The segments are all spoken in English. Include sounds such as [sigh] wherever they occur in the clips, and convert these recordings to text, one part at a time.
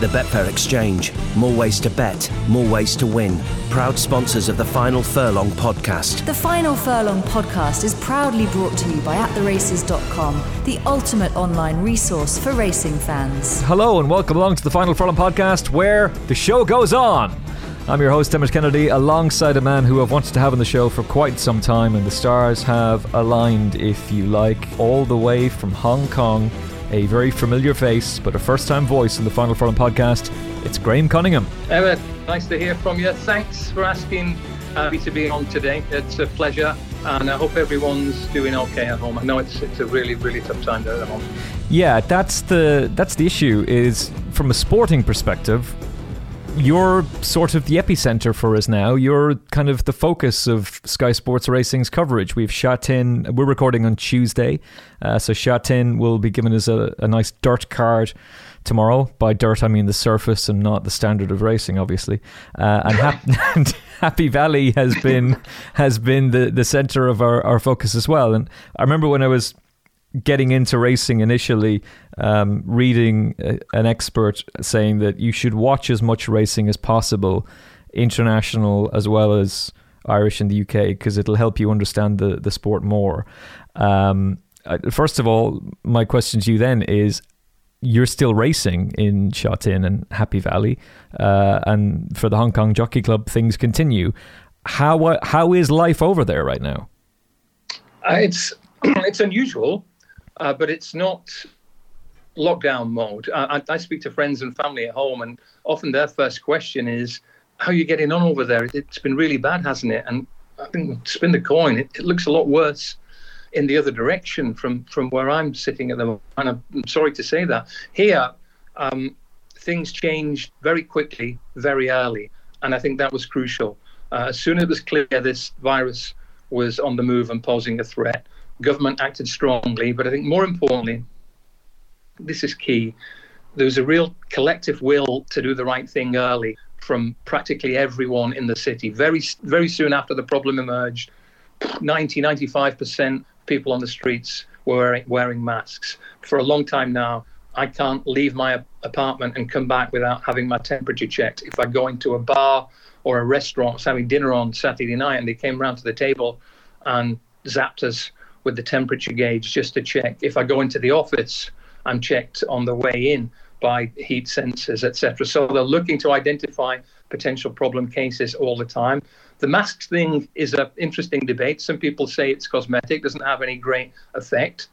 The Betfair Exchange. More ways to bet, more ways to win. Proud sponsors of the Final Furlong podcast. The Final Furlong podcast is proudly brought to you by AtTheRaces.com, the ultimate online resource for racing fans. Hello and welcome along to the Final Furlong podcast where the show goes on. I'm your host, Emmet Kennedy, alongside a man who I've wanted to have on the show for quite some time, and the stars have aligned, if you like, all the way from Hong Kong a very familiar face, but a first time voice in the Final Furlong podcast. It's Graham Cunningham. Emmet, nice to hear from you. Thanks for asking uh, me to be on today. It's a pleasure, and I hope everyone's doing okay at home. I know it's it's a really really tough time there at home. Yeah, that's the that's the issue. Is from a sporting perspective, you're sort of the epicenter for us now. You're kind of the focus of Sky Sports Racing's coverage. We've Sha Tin, we're recording on Tuesday, uh, so Sha Tin will be giving us a, a nice dirt card tomorrow. By dirt, I mean the surface and not the standard of racing, obviously. Uh, and Hap- [laughs] Happy Valley has been [laughs] has been the, the center of our, our focus as well. And I remember when I was getting into racing initially, um, reading a, an expert saying that you should watch as much racing as possible, international as well as Irish in the UK, because it'll help you understand the, the sport more. Um, first of all, my question to you then is you're still racing in Sha Tin and Happy Valley, uh, and for the Hong Kong Jockey Club, things continue. How how is life over there right now? Uh, it's [clears throat] it's unusual uh, but it's not lockdown mode. I, I, speak to friends and family at home, and often their first question is, "How are you getting on over there? It's been really bad, hasn't it?" And I think spin the coin. It, it looks a lot worse in the other direction from from where I'm sitting at the moment. And I'm sorry to say that here. Um, things changed very quickly, very early, and I think that was crucial. Uh, as soon as it was clear this virus was on the move and posing a threat, government acted strongly, but I think more importantly, this is key. There was a real collective will to do the right thing early from practically everyone in the city. Very, very soon after the problem emerged, 90, 95% people on the streets were wearing, wearing masks. For a long time now, I can't leave my apartment and come back without having my temperature checked. If I go into a bar or a restaurant, having dinner on Saturday night, and they came round to the table and zapped us with the temperature gauge just to check. If I go into the office, I'm checked on the way in by heat sensors, etc. So they're looking to identify potential problem cases all the time. The masks thing is an interesting debate. Some people say it's cosmetic, doesn't have any great effect,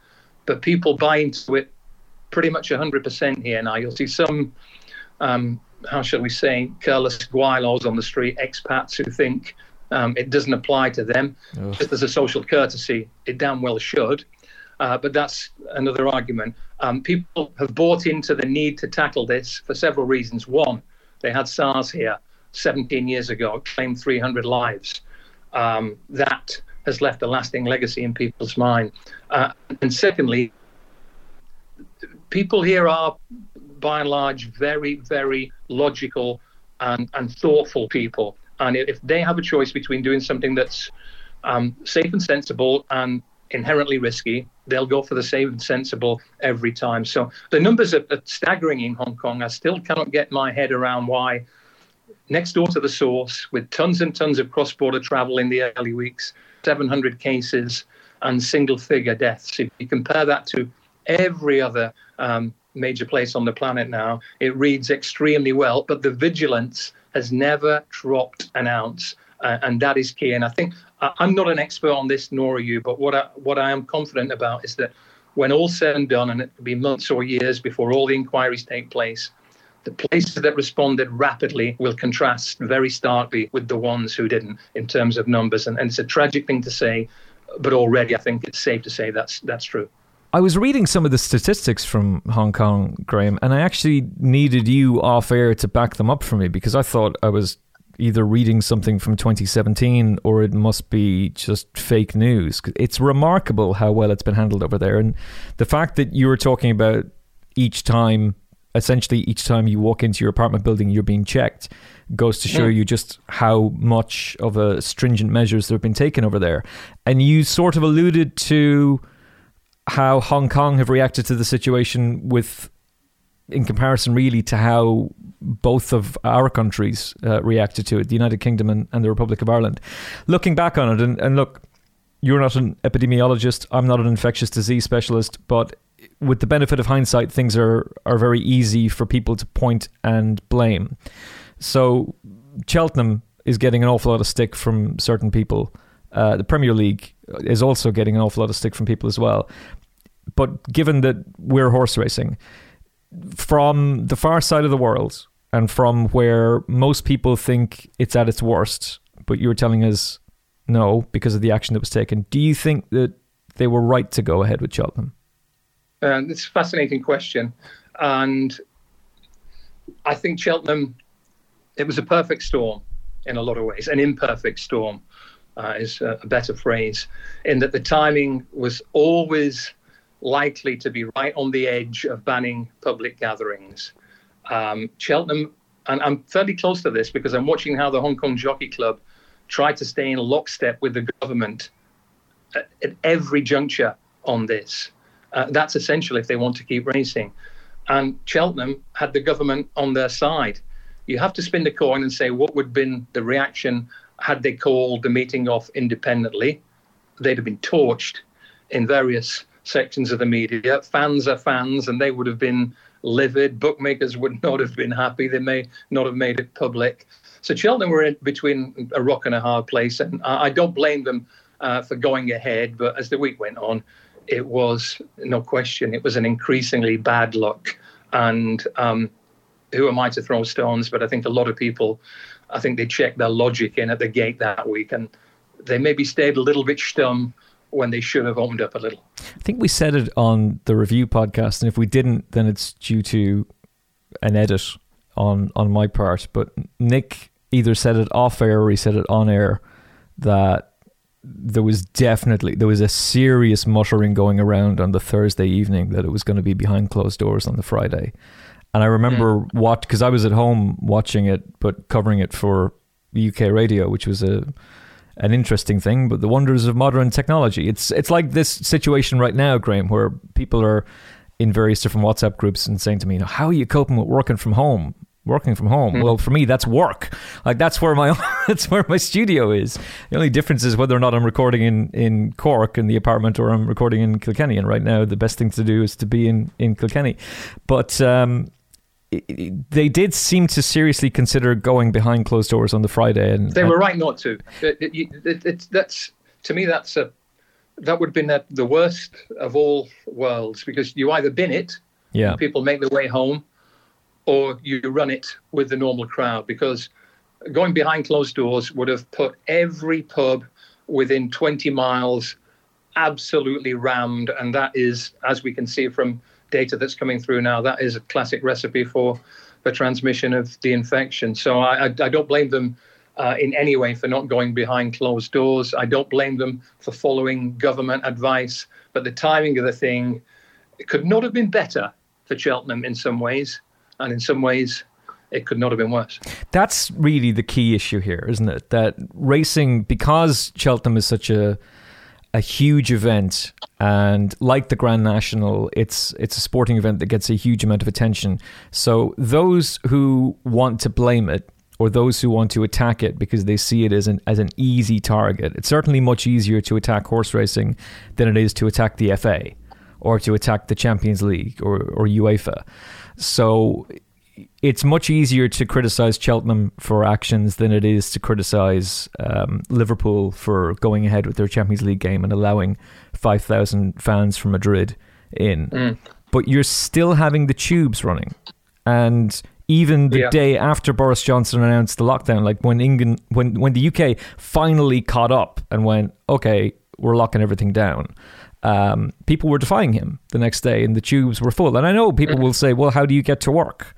but people buy into it pretty much 100% here now. You'll see some, um, how shall we say, careless gweilos on the street, expats who think um, it doesn't apply to them. Just as a social courtesy, it damn well should. Uh, but that's another argument. Um, people have bought into the need to tackle this for several reasons. One, they had SARS here 17 years ago, claimed 300 lives. Um, that has left a lasting legacy in people's mind. Uh, and secondly, people here are by and large very, very logical and, and thoughtful people. And if they have a choice between doing something that's um, safe and sensible and inherently risky, they'll go for the safe and sensible every time. So the numbers are, are staggering in Hong Kong. I still cannot get my head around why next door to the source, with tons and tons of cross-border travel in the early weeks, 700 cases and single-figure deaths. If you compare that to every other um, major place on the planet now, it reads extremely well. But the vigilance has never dropped an ounce. Uh, and that is key. And I think I'm not an expert on this, nor are you, but what I, what I am confident about is that when all said and done, and it could be months or years before all the inquiries take place, the places that responded rapidly will contrast very starkly with the ones who didn't in terms of numbers. And, and it's a tragic thing to say, but already I think it's safe to say that's that's true. I was reading some of the statistics from Hong Kong, Graham, and I actually needed you off air to back them up for me because I thought I was either reading something from 2017 or it must be just fake news. It's remarkable how well it's been handled over there. And the fact that you were talking about each time, essentially each time you walk into your apartment building, you're being checked, goes to show yeah. you just how much of a stringent measures that have been taken over there. And you sort of alluded to how Hong Kong have reacted to the situation with in comparison really to how both of our countries uh, reacted to it, the United Kingdom and, and, the Republic of Ireland. Looking back on it, and, and look, you're not an epidemiologist, I'm not an infectious disease specialist, but with the benefit of hindsight, things are, are very easy for people to point and blame. So Cheltenham is getting an awful lot of stick from certain people. Uh, the Premier League is also getting an awful lot of stick from people as well. But given that we're horse racing, from the far side of the world and from where most people think it's at its worst, but you were telling us no because of the action that was taken, do you think that they were right to go ahead with Cheltenham? Uh, it's a fascinating question. And I think Cheltenham, it was a perfect storm in a lot of ways, an imperfect storm uh, is a better phrase, in that the timing was always likely to be right on the edge of banning public gatherings. Um, Cheltenham, and I'm fairly close to this because I'm watching how the Hong Kong Jockey Club tried to stay in lockstep with the government at, at every juncture on this. Uh, that's essential if they want to keep racing. And Cheltenham had the government on their side. You have to spin the coin and say what would have been the reaction had they called the meeting off independently. They'd have been torched in various sections of the media. Fans are fans, and they would have been livid. Bookmakers would [laughs] not have been happy. They may not have made it public. So Cheltenham were in between a rock and a hard place, and I don't blame them uh, for going ahead. But as the week went on, it was no question it was an increasingly bad look and um, who am i to throw stones but i think a lot of people i think they checked their logic in at the gate that week and they maybe stayed a little bit stum when they should have opened up a little i think we said it on the review podcast and if we didn't then it's due to an edit on on my part but nick either said it off air or he said it on air that there was definitely there was a serious muttering going around on the Thursday evening that it was going to be behind closed doors on the Friday. And I remember mm. what because I was at home watching it but covering it for UK radio, which was a an interesting thing, but the wonders of modern technology. It's it's like this situation right now, Graham, where people are in various different WhatsApp groups and saying to me, you know, how are you coping with working from home? working from home. Mm. Well, for me, that's work. Like that's where my [laughs] that's where my studio is. The only difference is whether or not I'm recording in, in Cork in the apartment or I'm recording in Kilkenny. And right now, the best thing to do is to be in in Kilkenny. But um, they did seem to seriously consider going behind closed doors on the Friday, and they were right not to. It, it, that's to me, that's a that would have been the, the worst of all worlds because you either bin it, yeah, people make their way home or you run it with the normal crowd because going behind closed doors would have put every pub within 20 miles absolutely rammed and that is as we can see from data that's coming through now that is a classic recipe for the transmission of the infection so i, I, I don't blame them uh, in any way for not going behind closed doors i don't blame them for following government advice but the timing of the thing could not have been better for cheltenham in some ways and in some ways it could not have been worse. That's really the key issue here, isn't it? That racing, because Cheltenham is such a a huge event, and like the Grand National, it's it's a sporting event that gets a huge amount of attention. So those who want to blame it or those who want to attack it because they see it as an as an easy target. It's certainly much easier to attack horse racing than it is to attack the FA or to attack the Champions League or, or UEFA. So it's much easier to criticize Cheltenham for actions than it is to criticize um, Liverpool for going ahead with their Champions League game and allowing 5,000 fans from Madrid in. Mm. But you're still having the tubes running. And even the yeah. day after Boris Johnson announced the lockdown, like when England, when, when the UK finally caught up and went, okay, we're locking everything down um, people were defying him the next day, and the tubes were full. And I know people will say, "Well, how do you get to work?"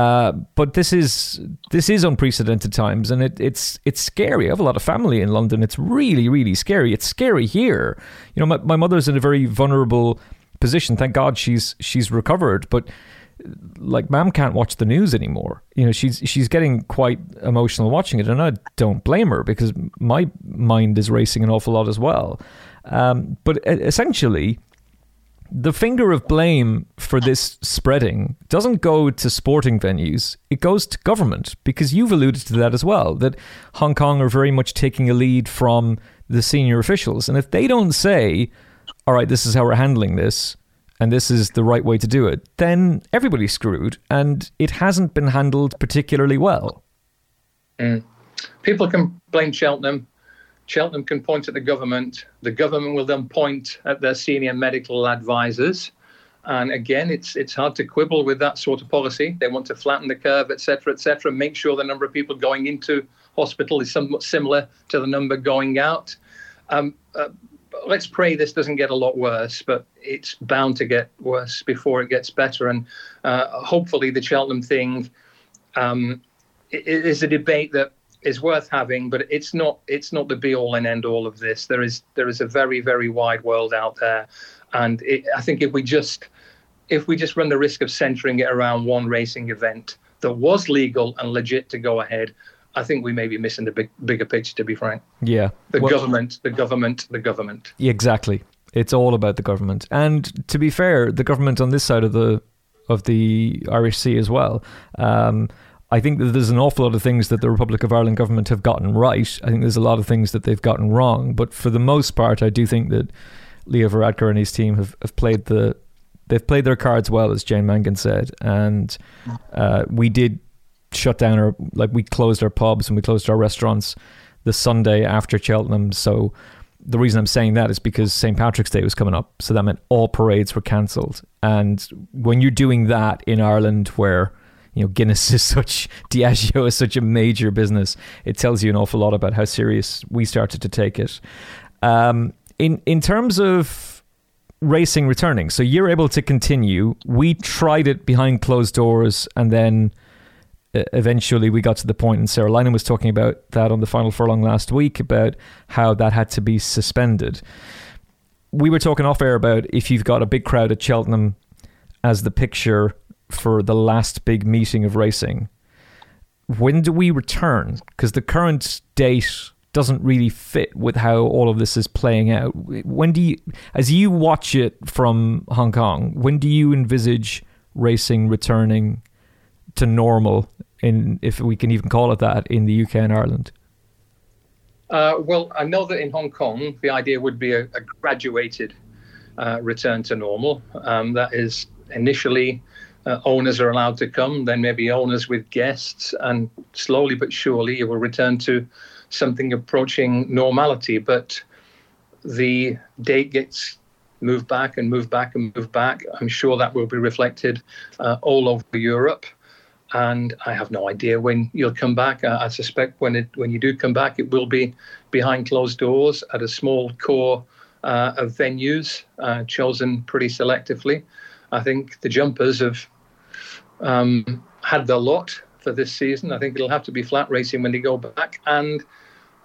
Uh, but this is this is unprecedented times, and it, it's it's scary. I have a lot of family in London. It's really really scary. It's scary here. You know, my, my mother's in a very vulnerable position. Thank God she's she's recovered, but like mom can't watch the news anymore. You know, she's she's getting quite emotional watching it, and I don't blame her because my mind is racing an awful lot as well. Um, but essentially, the finger of blame for this spreading doesn't go to sporting venues, it goes to government because you've alluded to that as well that Hong Kong are very much taking a lead from the senior officials. And if they don't say, all right, this is how we're handling this, and this is the right way to do it, then everybody's screwed. And it hasn't been handled particularly well. Mm. People can blame Cheltenham. Cheltenham can point at the government. The government will then point at their senior medical advisors. And again, it's it's hard to quibble with that sort of policy. They want to flatten the curve, etc., etc. Make sure the number of people going into hospital is somewhat similar to the number going out. Um, uh, let's pray this doesn't get a lot worse, but it's bound to get worse before it gets better. And uh, hopefully, the Cheltenham thing um, is a debate that is worth having, but it's not it's not the be all and end all of this. There is there is a very very wide world out there, and it, I think if we just if we just run the risk of centering it around one racing event that was legal and legit to go ahead, I think we may be missing the big, bigger picture. To be frank, yeah, the well, government, the government, the government. Exactly, it's all about the government. And to be fair, the government on this side of the of the Irish Sea as well. Um, I think that there's an awful lot of things that the Republic of Ireland government have gotten right. I think there's a lot of things that they've gotten wrong. But for the most part, I do think that Leo Varadkar and his team have, have played the they've played their cards well, as Jane Mangan said. And uh, we did shut down our like we closed our pubs and we closed our restaurants the Sunday after Cheltenham. So the reason I'm saying that is because St. Patrick's Day was coming up. So that meant all parades were cancelled. And when you're doing that in Ireland where you know Guinness is [laughs] such Diageo is such a major business. It tells you an awful lot about how serious we started to take it. Um, in in terms of racing returning, so you're able to continue. We tried it behind closed doors, and then uh, eventually we got to the point, and Sarah Lynham was talking about that on the final furlong last week about how that had to be suspended. We were talking off air about if you've got a big crowd at Cheltenham as the picture for the last big meeting of racing. When do we return? Because the current date doesn't really fit with how all of this is playing out. When do you, as you watch it from Hong Kong, when do you envisage racing returning to normal, in if we can even call it that, in the UK and Ireland? Uh, well, I know that in Hong Kong, the idea would be a, a graduated uh, return to normal. Um, that is initially uh, owners are allowed to come, then maybe owners with guests, and slowly but surely it will return to something approaching normality. But the date gets moved back and moved back and moved back. I'm sure that will be reflected uh, all over Europe. And I have no idea when you'll come back. I, I suspect when it when you do come back, it will be behind closed doors at a small core uh, of venues uh, chosen pretty selectively. I think the jumpers have um, had their lot for this season. I think it'll have to be flat racing when they go back. And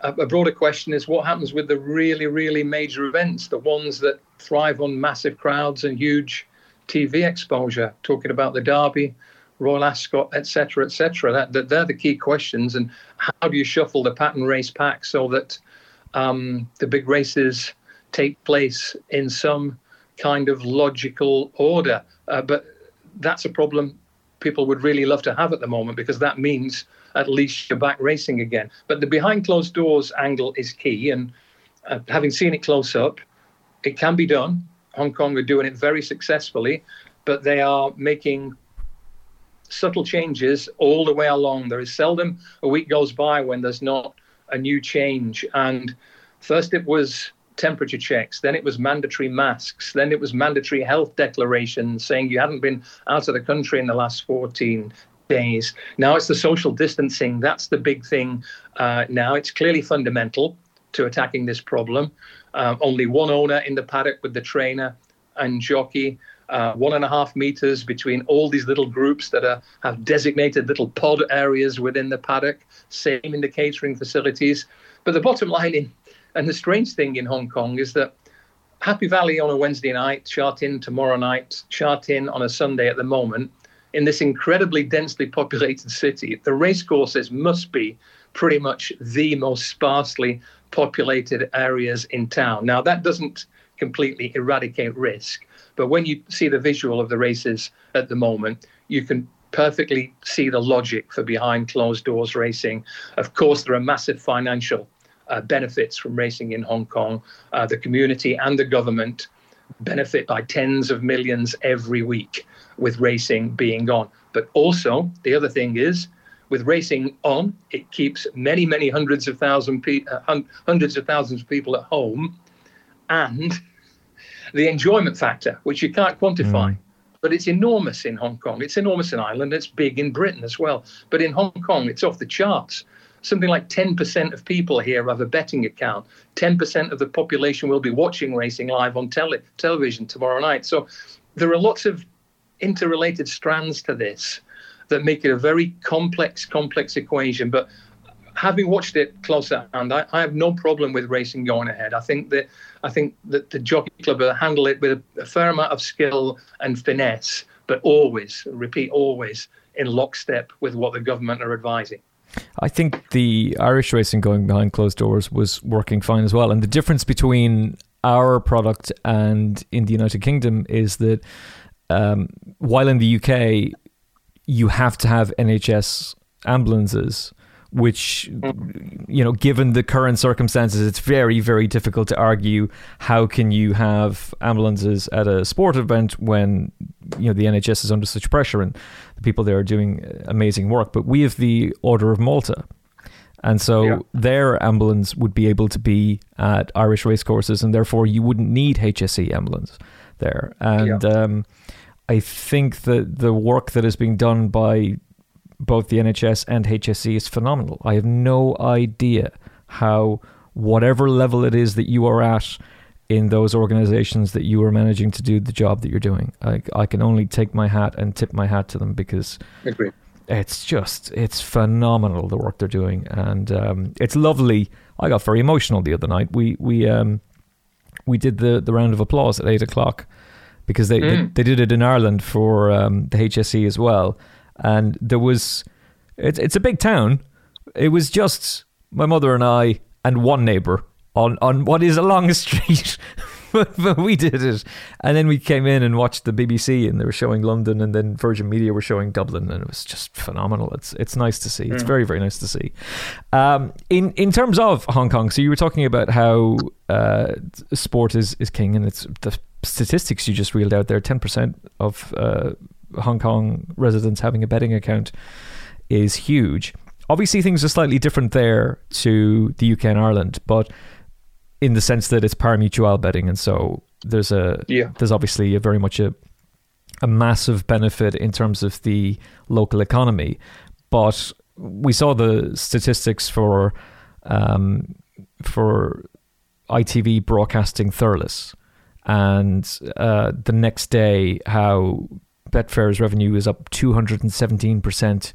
a, a broader question is what happens with the really, really major events, the ones that thrive on massive crowds and huge TV exposure, talking about the Derby, Royal Ascot, etc., etc. That, that they're the key questions. And how do you shuffle the pattern race pack so that um, the big races take place in some kind of logical order? Uh, but that's a problem people would really love to have at the moment because that means at least you're back racing again. But the behind closed doors angle is key. And uh, having seen it close up, it can be done. Hong Kong are doing it very successfully, but they are making subtle changes all the way along. There is seldom a week goes by when there's not a new change. And first it was temperature checks. Then it was mandatory masks. Then it was mandatory health declarations saying you hadn't been out of the country in the last 14 days. Now it's the social distancing. That's the big thing uh, now. It's clearly fundamental to attacking this problem. Uh, only one owner in the paddock with the trainer and jockey. Uh, one and a half meters between all these little groups that are, have designated little pod areas within the paddock. Same in the catering facilities. But the bottom line in and the strange thing in Hong Kong is that Happy Valley on a Wednesday night, Sha Tin tomorrow night, Sha Tin on a Sunday at the moment, in this incredibly densely populated city, the racecourses must be pretty much the most sparsely populated areas in town. Now, that doesn't completely eradicate risk, But when you see the visual of the races at the moment, you can perfectly see the logic for behind closed doors racing. Of course, there are massive financial uh, benefits from racing in Hong Kong. Uh, the community and the government benefit by tens of millions every week with racing being on. But also, the other thing is, with racing on, it keeps many, many hundreds of thousand pe- uh, hundreds of thousands of people at home, and the enjoyment factor, which you can't quantify. Mm. But it's enormous in Hong Kong. It's enormous in Ireland. It's big in Britain as well. But in Hong Kong, it's off the charts something like 10% of people here have a betting account. 10% of the population will be watching racing live on tele- television tomorrow night. So there are lots of interrelated strands to this that make it a very complex, complex equation. But having watched it closer, and I, I, have no problem with racing going ahead. I think that I think that the jockey club will handle it with a, a fair amount of skill and finesse, but always, repeat, always in lockstep with what the government are advising. I think the Irish racing going behind closed doors was working fine as well. And the difference between our product and in the United Kingdom is that um, while in the UK you have to have NHS ambulances which you know given the current circumstances it's very very difficult to argue how can you have ambulances at a sport event when you know the NHS is under such pressure and the people there are doing amazing work but we have the order of Malta and so yeah. their ambulance would be able to be at Irish racecourses and therefore you wouldn't need HSE ambulance there and yeah. um, I think that the work that is being done by both the NHS and HSE is phenomenal. I have no idea how, whatever level it is that you are at in those organizations, that you are managing to do the job that you're doing. I, I can only take my hat and tip my hat to them because Agreed. it's just, it's phenomenal the work they're doing. And um, it's lovely. I got very emotional the other night. We, we, um, we did the, the round of applause at eight o'clock because they, mm. they, they, did it in Ireland for um, the HSE as well and there was it's it's a big town. It was just my mother and I and one neighbor on on what is a long [laughs] street. but [laughs] we did it, and then we came in and watched the BBC, and they were showing London, and then Virgin Media were showing Dublin, and it was just phenomenal. It's it's nice to see. It's mm. very very nice to see. Um, in in terms of Hong Kong, so you were talking about how uh, sport is is king, and it's the statistics you just reeled out there. Ten percent of uh, Hong Kong residents having a betting account is huge. Obviously, things are slightly different there to the UK and Ireland, but in the sense that it's pari-mutuel betting, and so there's a yeah. there's obviously a very much a a massive benefit in terms of the local economy. But we saw the statistics for um, for ITV broadcasting Thurles, and uh, the next day how Betfair's revenue is up 217%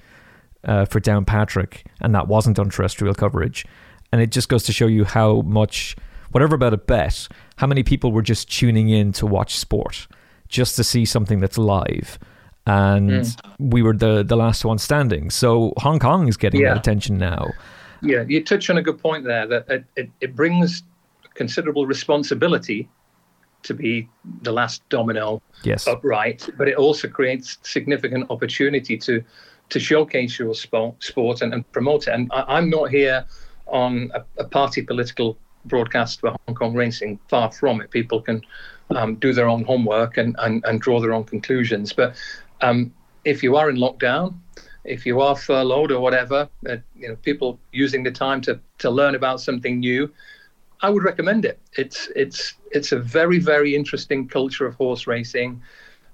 uh, for Downpatrick, and that wasn't on terrestrial coverage. And it just goes to show you how much, whatever about a bet, how many people were just tuning in to watch sport, just to see something that's live. And mm. we were the, the last one standing. So Hong Kong is getting yeah. that attention now. Yeah, you touch on a good point there that it, it, it brings considerable responsibility to be the last domino yes. upright, but it also creates significant opportunity to to showcase your sport, sport and, and promote it. And I, am not here on a, a, party political broadcast for Hong Kong racing. Far from it. People can um, do their own homework and, and, and draw their own conclusions. But um, if you are in lockdown, if you are furloughed or whatever, uh, you know, people using the time to, to learn about something new, I would recommend it. It's it's it's a very very interesting culture of horse racing.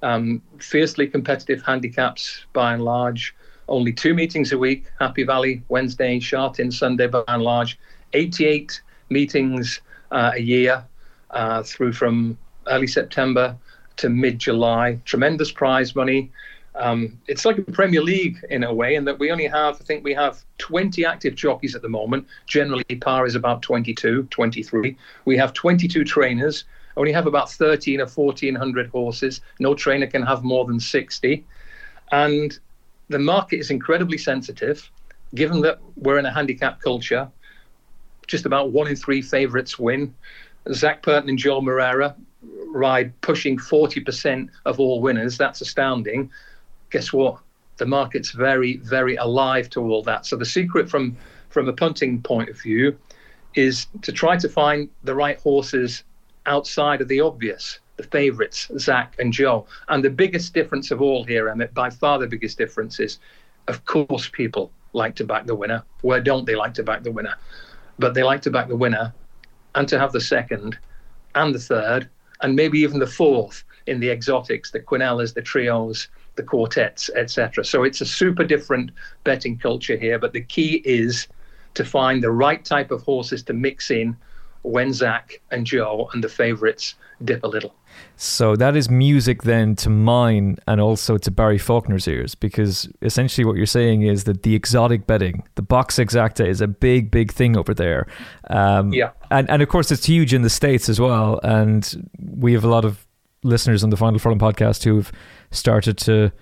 Um, fiercely competitive handicaps by and large. Only two meetings a week: Happy Valley Wednesday, Sha Tin Sunday by and large. 88 meetings uh, a year uh, through from early September to mid July. Tremendous prize money. Um, it's like a Premier League in a way, in that we only have, I think we have 20 active jockeys at the moment. Generally, par is about 22, 23. We have 22 trainers, only have about 13 or 1400 horses. No trainer can have more than 60. And the market is incredibly sensitive, given that we're in a handicap culture. Just about one in three favourites win. Zac Purton and Joao Moreira ride pushing 40% of all winners. That's astounding. Guess what? The market's very, very alive to all that. So the secret from from a punting point of view is to try to find the right horses outside of the obvious, the favourites, Zac and Joe. And the biggest difference of all here, Emmet, by far the biggest difference is, of course, people like to back the winner. Where don't they like to back the winner? But they like to back the winner and to have the second and the third and maybe even the fourth in the exotics, the quinellas, the trios, the quartets, etc. So it's a super different betting culture here. But the key is to find the right type of horses to mix in when Zac and Joe and the favourites dip a little. So that is music then to mine and also to Barry Faulkner's ears, because essentially what you're saying is that the exotic betting, the box exacta, is a big, big thing over there. Um, yeah, and and of course it's huge in the states as well. And we have a lot of listeners on the Final Furlong podcast who've started to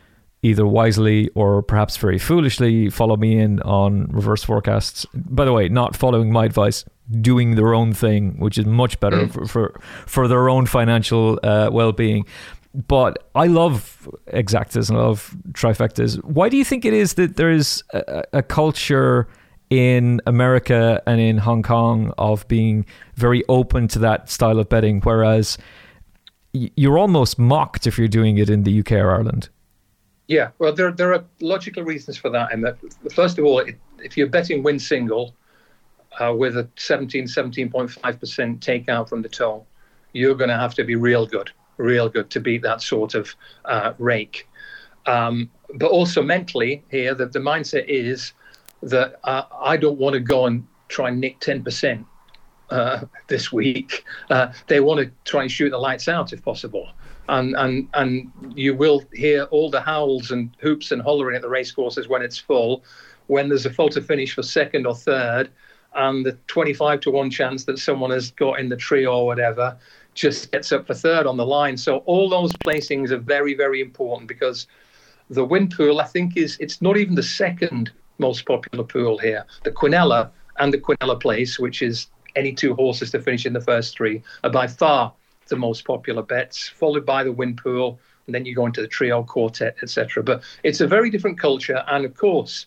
either wisely or perhaps very foolishly follow me in on reverse forecasts. By the way, not following my advice, doing their own thing, which is much better mm. for, for, for their own financial uh, well being. But I love exactas and I love trifectas. Why do you think it is that there is a, a culture in America and in Hong Kong of being very open to that style of betting, whereas you're almost mocked if you're doing it in the UK or Ireland? Yeah, well, there there are logical reasons for that. And first of all, if you're betting win single uh, with a 17, 17.5 percent takeout from the toe, you're going to have to be real good, real good to beat that sort of uh, rake. Um, but also mentally, here that the mindset is that uh, I don't want to go and try and nick 10 percent uh, this week. Uh, they want to try and shoot the lights out if possible and and and you will hear all the howls and hoops and hollering at the racecourses when it's full, when there's a photo finish for second or third, and the 25 to one chance that someone has got in the trio or whatever just gets up for third on the line. So all those placings are very very important because the win pool I think is it's not even the second most popular pool here. The Quinella and the Quinella Place, which is any two horses to finish in the first three, are by far the most popular bets, followed by the win pool, and then you go into the trio, quartet, etc. But it's a very different culture, and of course,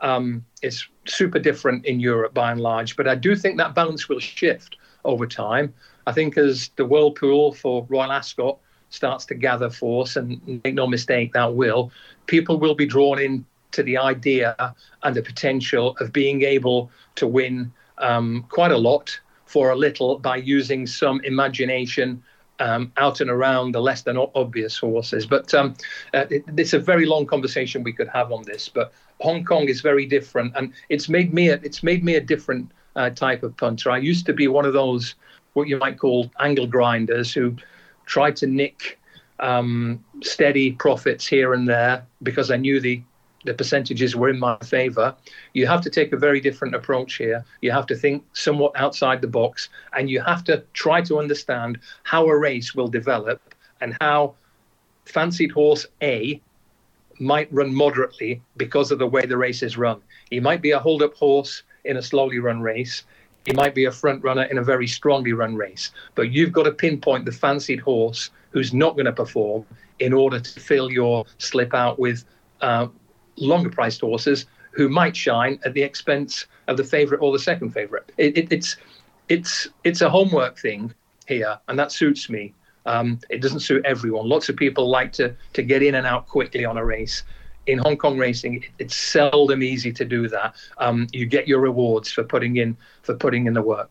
um, it's super different in Europe by and large. But I do think that balance will shift over time. I think as the World Pool for Royal Ascot starts to gather force, and make no mistake, that will, people will be drawn in to the idea and the potential of being able to win um, quite a lot for a little by using some imagination um, out and around the less than obvious horses. But um, uh, it, it's a very long conversation we could have on this. But Hong Kong is very different, and it's made me a, it's made me a different uh, type of punter. I used to be one of those what you might call angle grinders who tried to nick um, steady profits here and there because I knew the the percentages were in my favor. You have to take a very different approach here. You have to think somewhat outside the box and you have to try to understand how a race will develop and how fancied horse A might run moderately because of the way the race is run. He might be a hold up horse in a slowly run race. He might be a front runner in a very strongly run race. But you've got to pinpoint the fancied horse who's not going to perform in order to fill your slip out with uh, longer priced horses who might shine at the expense of the favourite or the second favourite. It, it, it's it's it's a homework thing here, and that suits me. Um, it doesn't suit everyone. Lots of people like to to get in and out quickly on a race. In Hong Kong racing, it's seldom easy to do that. Um, you get your rewards for putting in for putting in the work.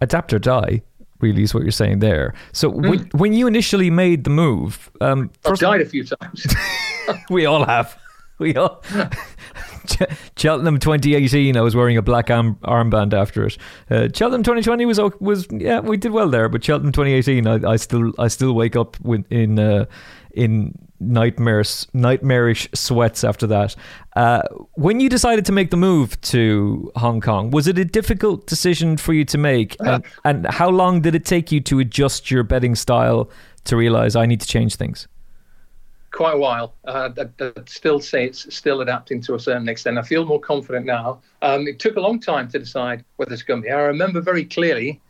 Adapt or die really is what you're saying there. So mm. when, when you initially made the move, um, I've died a few times. [laughs] we all have. [laughs] we all [laughs] Cheltenham 2018. I was wearing a black arm, armband after it. Uh, Cheltenham 2020 was was yeah we did well there, but Cheltenham 2018 I, I still I still wake up with, in uh, in nightmares nightmarish sweats after that. Uh, when you decided to make the move to Hong Kong, was it a difficult decision for you to make? And, and how long did it take you to adjust your betting style to realize I need to change things? Quite a while. Uh, I'd, I'd, still say it's still adapting to a certain extent. I feel more confident now. Um, it took a long time to decide whether to come here. I remember very clearly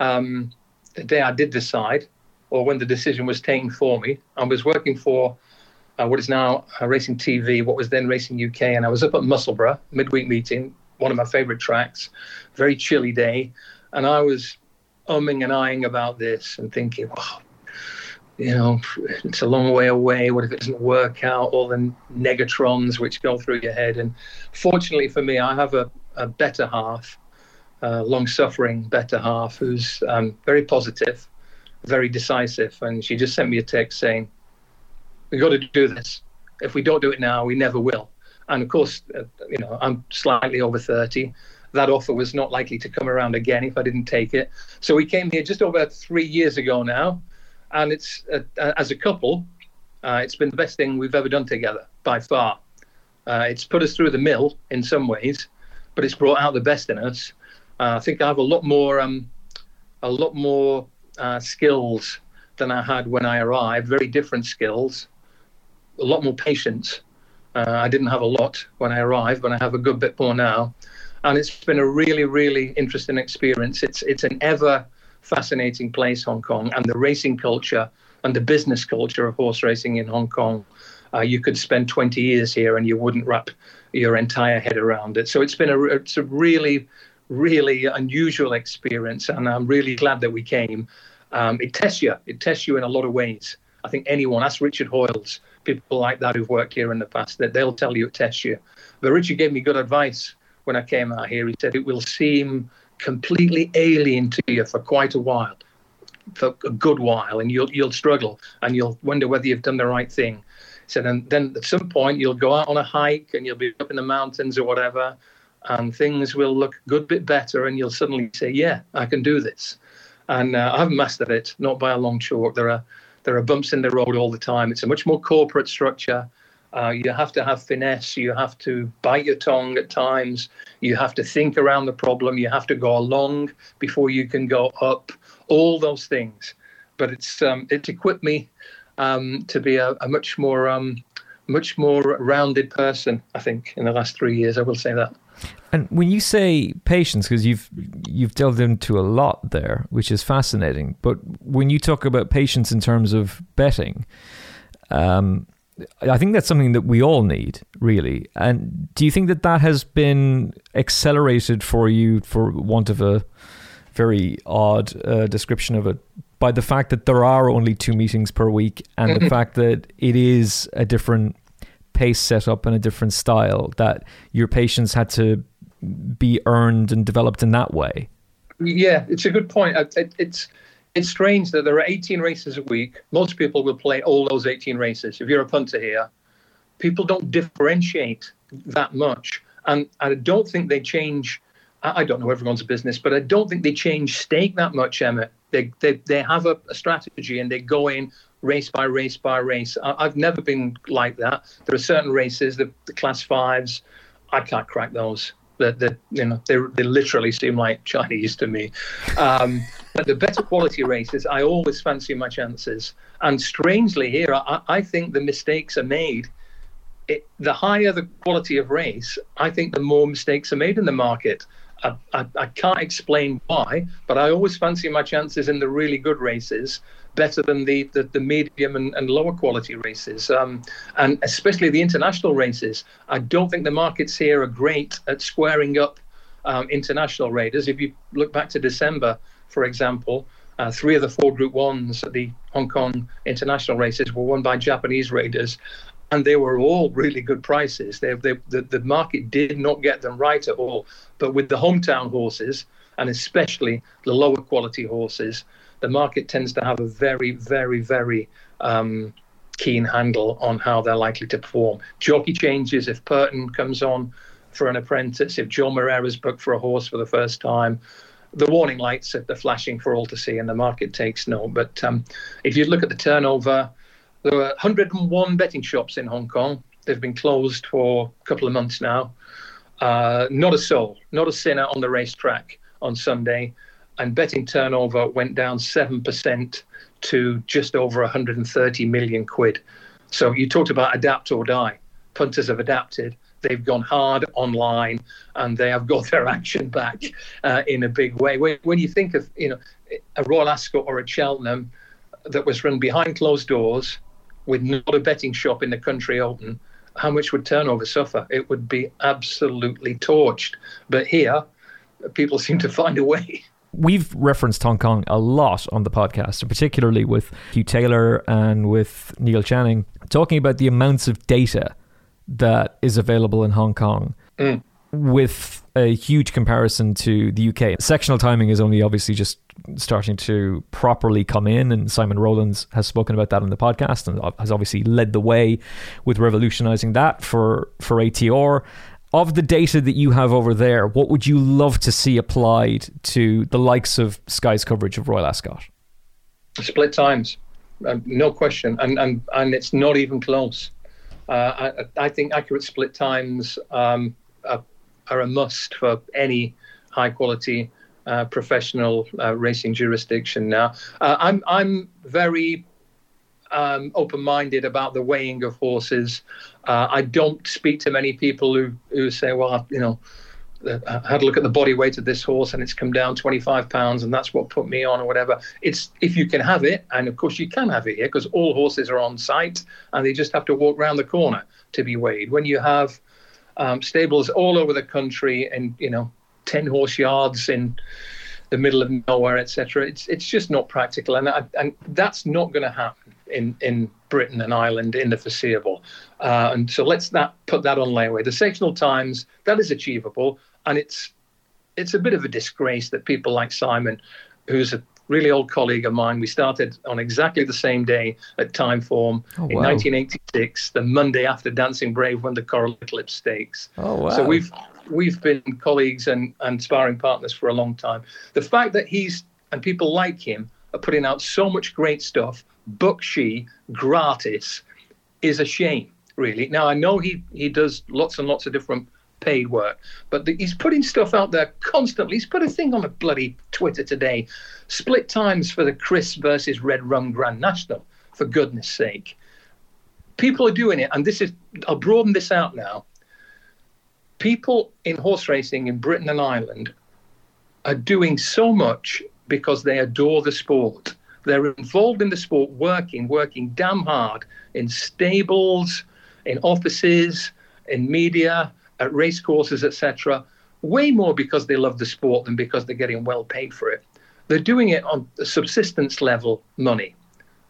um, the day I did decide. or when the decision was taken for me. I was working for uh, what is now uh, Racing TV, what was then Racing UK, and I was up at Musselburgh, midweek meeting, one of my favourite tracks, very chilly day, and I was umming and eyeing about this and thinking, wow, you know, it's a long way away. What if it doesn't work out? All the negatrons which go through your head. And fortunately for me, I have a, a better half, a long suffering better half, who's um, very positive, very decisive. And she just sent me a text saying, We've got to do this. If we don't do it now, we never will. And of course, uh, you know, I'm slightly over 30 that offer was not likely to come around again if I didn't take it. So we came here just over three years ago now, and it's uh, uh, as a couple, uh, it's been the best thing we've ever done together by far. Uh, it's put us through the mill in some ways, but it's brought out the best in us. Uh, I think I have a lot more, um, a lot more uh, skills than I had when I arrived. Very different skills, a lot more patience. I didn't have a lot when I arrived, but I have a good bit more now, and it's been a really, really interesting experience. It's it's an ever fascinating place, Hong Kong, and the racing culture and the business culture of horse racing in Hong Kong. Uh, you could spend 20 years here and you wouldn't wrap your entire head around it. So it's been a, it's a really, really unusual experience, and I'm really glad that we came. Um, it tests you. It tests you in a lot of ways. I think anyone, ask Richard Hoiles, people like that who've worked here in the past, that they'll tell you it tests you. But Richard gave me good advice when I came out here. He said it will seem completely alien to you for quite a while, for a good while, and you'll you'll struggle and you'll wonder whether you've done the right thing. So then, then at some point you'll go out on a hike and you'll be up in the mountains or whatever, and things will look a good bit better, and you'll suddenly say, "Yeah, I can do this." And uh, I've mastered it, not by a long chalk. There are there are bumps in the road all the time. It's a much more corporate structure. Uh, you have to have finesse. You have to bite your tongue at times. You have to think around the problem. You have to go along before you can go up. All those things. But it's um, it's equipped me um, to be a, a much more um, much more rounded person. I think in the last three years, I will say that. And when you say patience, because you've you've delved into a lot there, which is fascinating. But when you talk about patience in terms of betting, um, I think that's something that we all need, really. And do you think that that has been accelerated for you, for want of a very odd uh, description of it, by the fact that there are only two meetings per week and the [laughs] fact that it is a different pace setup and a different style, that your patience had to be earned and developed in that way? Yeah, it's a good point. It, it's it's strange that there are 18 races a week. Most people will play all those 18 races. If you're a punter here, people don't differentiate that much. And I don't think they change. I don't know everyone's business, but I don't think they change stake that much, Emmet. They, they, they have a, a strategy and they go in race by race by race. I, have never been like that. There are certain races, the, the class fives, I can't crack those. That you know they they literally seem like Chinese to me. Um, but the better quality races, I always fancy my chances. And strangely, here I, I think the mistakes are made. It, the higher the quality of race, I think the more mistakes are made in the market. I, I, I, can't explain why, but I always fancy my chances in the really good races better than the, the, the medium and, and, lower quality races, um, and especially the international races. I don't think the markets here are great at squaring up um, international raiders. If you look back to December, for example, uh, three of the four Group Ones at the Hong Kong international races were won by Japanese raiders, and they were all really good prices. They, they, the, the market did not get them right at all. But with the hometown horses, and especially the lower quality horses, the market tends to have a very, very, very um, keen handle on how they're likely to perform. Jockey changes if Purton comes on for an apprentice, if Joe Moreira's booked for a horse for the first time. The warning lights are flashing for all to see, and the market takes note. But um, if you look at the turnover, there were 101 betting shops in Hong Kong. They've been closed for a couple of months now. Uh, not a soul, not a sinner on the racetrack on Sunday and betting turnover went down 7% to just over 130 million quid. So you talked about adapt or die. Punters have adapted. They've gone hard online and they have got [laughs] their action back uh, in a big way. When, when, you think of you know a Royal Ascot or a Cheltenham, that was run behind closed doors with not a betting shop in the country open, how much would turnover suffer? It would be absolutely torched. But here, people [laughs] seem to find a way. We've referenced Hong Kong a lot on the podcast, particularly with Hugh Taylor and with Neil Channing, talking about the amounts of data that is available in Hong Kong. Mm. With a huge comparison to the UK. Sectional timing is only obviously just starting to properly come in, and Simon Rowlands has spoken about that on the podcast and has obviously led the way with revolutionizing that for, for ATR of the data that you have over there, what would you love to see applied to the likes of Sky's coverage of Royal Ascot? Split times, um, no question, and and and it's not even close. Uh, I, I, think accurate split times um, are, are, a must for any high quality uh, professional uh, racing jurisdiction. Now, uh, I'm I'm very um, open-minded about the weighing of horses. Uh, I don't speak to many people who who say, well, you know, Had a look at the body weight of this horse and it's come down 25 pounds and that's what put me on or whatever. It's if you can have it, and of course you can have it here because all horses are on site and they just have to walk around the corner to be weighed. When you have um, stables all over the country and you know 10 horse yards in the middle of nowhere, etc. It's it's just not practical, and I, and that's not going to happen in in Britain and Ireland in the foreseeable. Uh, and so let's that put that on layaway. The sectional times that is achievable, and it's it's a bit of a disgrace that people like Simon, who's a really old colleague of mine, we started on exactly the same day at Timeform oh, wow. in 1986, the Monday after Dancing Brave won the Coral Eclipse Stakes. Oh wow! So we've we've been colleagues and, and sparring partners for a long time. The fact that he's and people like him are putting out so much great stuff, bookshy, gratis, is a shame, really. Now I know he he does lots and lots of different paid work, but the, he's putting stuff out there constantly. He's put a thing on a bloody Twitter today, split times for the Crisp versus Red Rum Grand National, for goodness sake. People are doing it, and this is I'll broaden this out now people in horse racing in Britain and Ireland are doing so much because they adore the sport. They're involved in the sport, working, working damn hard in stables, in offices, in media, at racecourses, etc. Way more because they love the sport than because they're getting well paid for it. They're doing it on a subsistence level money.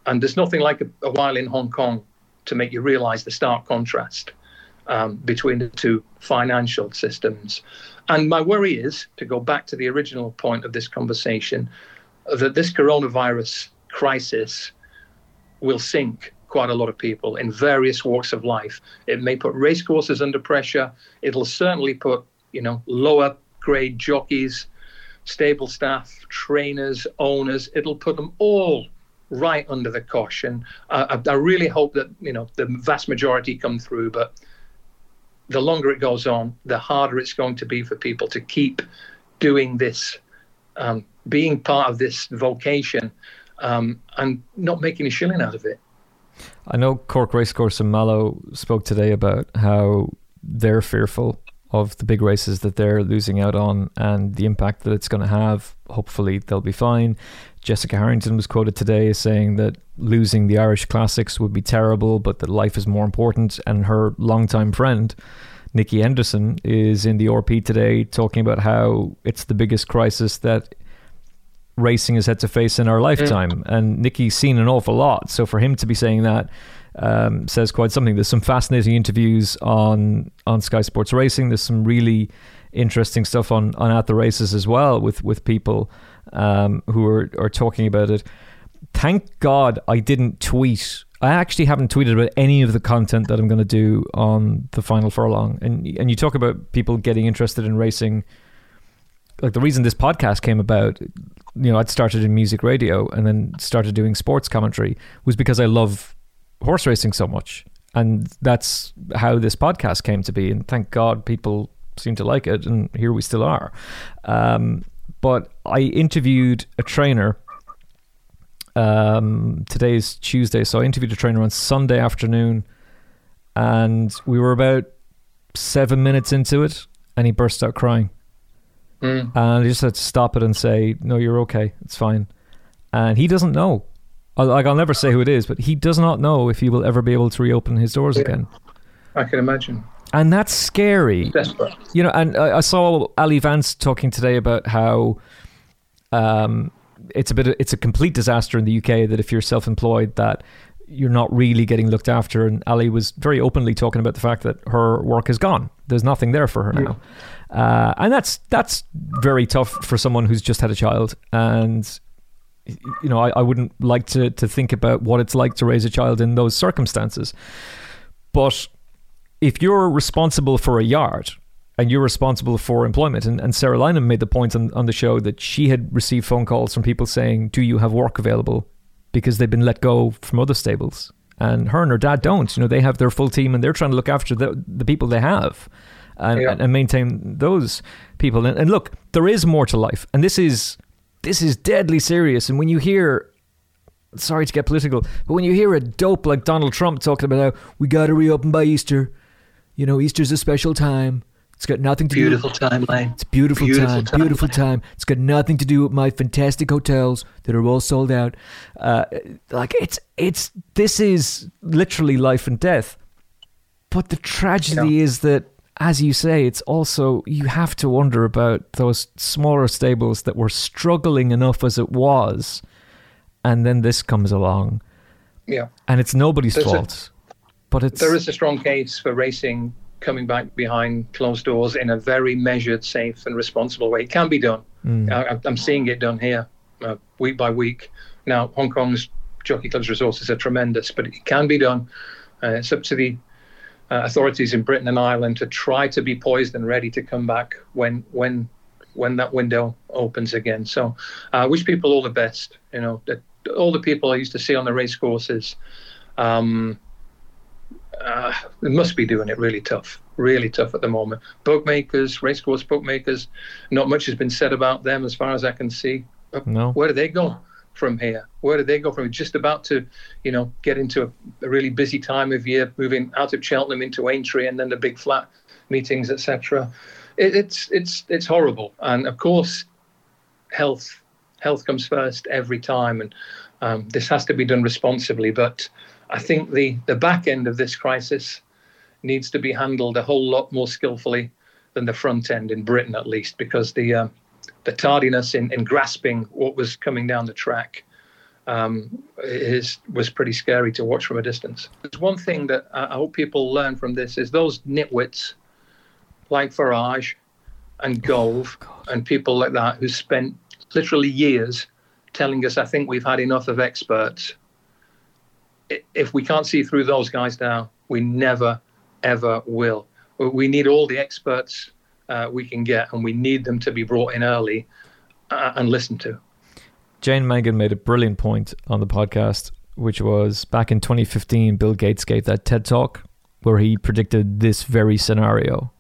And there's nothing like a, a while in Hong Kong to make you realize the stark contrast um, between the two financial systems. And my worry is, to go back to the original point of this conversation, that this coronavirus crisis will sink quite a lot of people in various walks of life. It may put racecourses under pressure. It'll certainly put, you know, lower grade jockeys, stable staff, trainers, owners. It'll put them all right under the cosh. And uh, I, I really hope that, you know, the vast majority come through. But the longer it goes on, the harder it's going to be for people to keep doing this, um, being part of this vocation, um, and not making a shilling out of it. I know Cork Racecourse and Mallow spoke today about how they're fearful of the big races that they're losing out on and the impact that it's going to have. Hopefully, they'll be fine. Jessica Harrington was quoted today as saying that losing the Irish Classics would be terrible, but that life is more important. And her longtime friend, Nicky Henderson, is in the RP today talking about how it's the biggest crisis that racing has had to face in our lifetime. Mm. And Nicky's seen an awful lot. So for him to be saying that, um, says quite something. There's some fascinating interviews on on Sky Sports Racing. There's some really interesting stuff on, on at the races as well with with people um, who are are talking about it. Thank God I didn't tweet. I actually haven't tweeted about any of the content that I'm going to do on the final furlong. And and you talk about people getting interested in racing. Like the reason this podcast came about, you know, I'd started in music radio and then started doing sports commentary was because I love horse racing so much. And that's how this podcast came to be. And thank God people seem to like it. And here we still are. Um, but I interviewed a trainer. Um, today's Tuesday. So I interviewed a trainer on Sunday afternoon. And we were about seven minutes into it. And he burst out crying. Mm. And I just had to stop it and say, No, you're okay. It's fine. And he doesn't know like I'll never say who it is, but he does not know if he will ever be able to reopen his doors Yeah. again. I can imagine. And that's scary. Desperate. You know, and I, I saw Ali Vance talking today about how um, it's a bit, of, it's a complete disaster in the UK that if you're self-employed, that you're not really getting looked after. And Ali was very openly talking about the fact that her work is gone. There's nothing there for her now, uh, and that's that's very tough for someone who's just had a child. And you know, I, I wouldn't like to to think about what it's like to raise a child in those circumstances. But if you're responsible for a yard and you're responsible for employment, and, and Sarah Lynam made the point on, on the show that she had received phone calls from people saying, Do you have work available? Because they've been let go from other stables. And her and her dad don't. You know, they have their full team and they're trying to look after the, the people they have and, Yeah. and maintain those people. And, and look, there is more to life. And this is this is deadly serious. And when you hear sorry to get political, but when you hear a dope like Donald Trump talking about how we got to reopen by Easter, you know, Easter's a special time. It's got nothing to Beautiful do. time, Lane. It's a beautiful, Beautiful time, time. Beautiful time. It's got nothing to do with my fantastic hotels that are all sold out. Uh, like it's it's this is literally life and death. But the tragedy is that, as you say, it's also you have to wonder about those smaller stables that were struggling enough as it was, and then this comes along, Yeah. and it's nobody's There's a- fault. but it's There is a strong case for racing coming back behind closed doors in a very measured, safe, and responsible way. It can be done. I, I'm seeing it done here uh, week by week. Now, Hong Kong's jockey club's resources are tremendous, but it can be done. Uh, it's up to the uh, authorities in Britain and Ireland to try to be poised and ready to come back when when when that window opens again. So, uh, I wish people all the best. You know, that all the people I used to see on the race courses. Um, uh, they must be doing it really tough, really tough at the moment. Bookmakers, racecourse bookmakers, not much has been said about them as far as I can see. No. Where do they go from here? Where do they go from? Just about to, you know, get into a, a really busy time of year, moving out of Cheltenham into Aintree, and then the big flat meetings, etc. It, it's it's it's horrible, and of course, health health comes first every time, and um, this has to be done responsibly. But I think the the back end of this crisis needs to be handled a whole lot more skillfully than the front end in Britain, at least, because the um, the tardiness in, in grasping what was coming down the track um, is was pretty scary to watch from a distance. There's one thing that I I hope people learn from this is those nitwits like Farage and Gove and people like that who spent literally years telling us, I think we've had enough of experts. If we can't see through those guys now, we never, ever will. We need all the experts uh, we can get, and we need them to be brought in early uh, and listened to. Jane Mangan made a brilliant point on the podcast, which was back in 2015, Bill Gates gave that TED talk where he predicted this very scenario.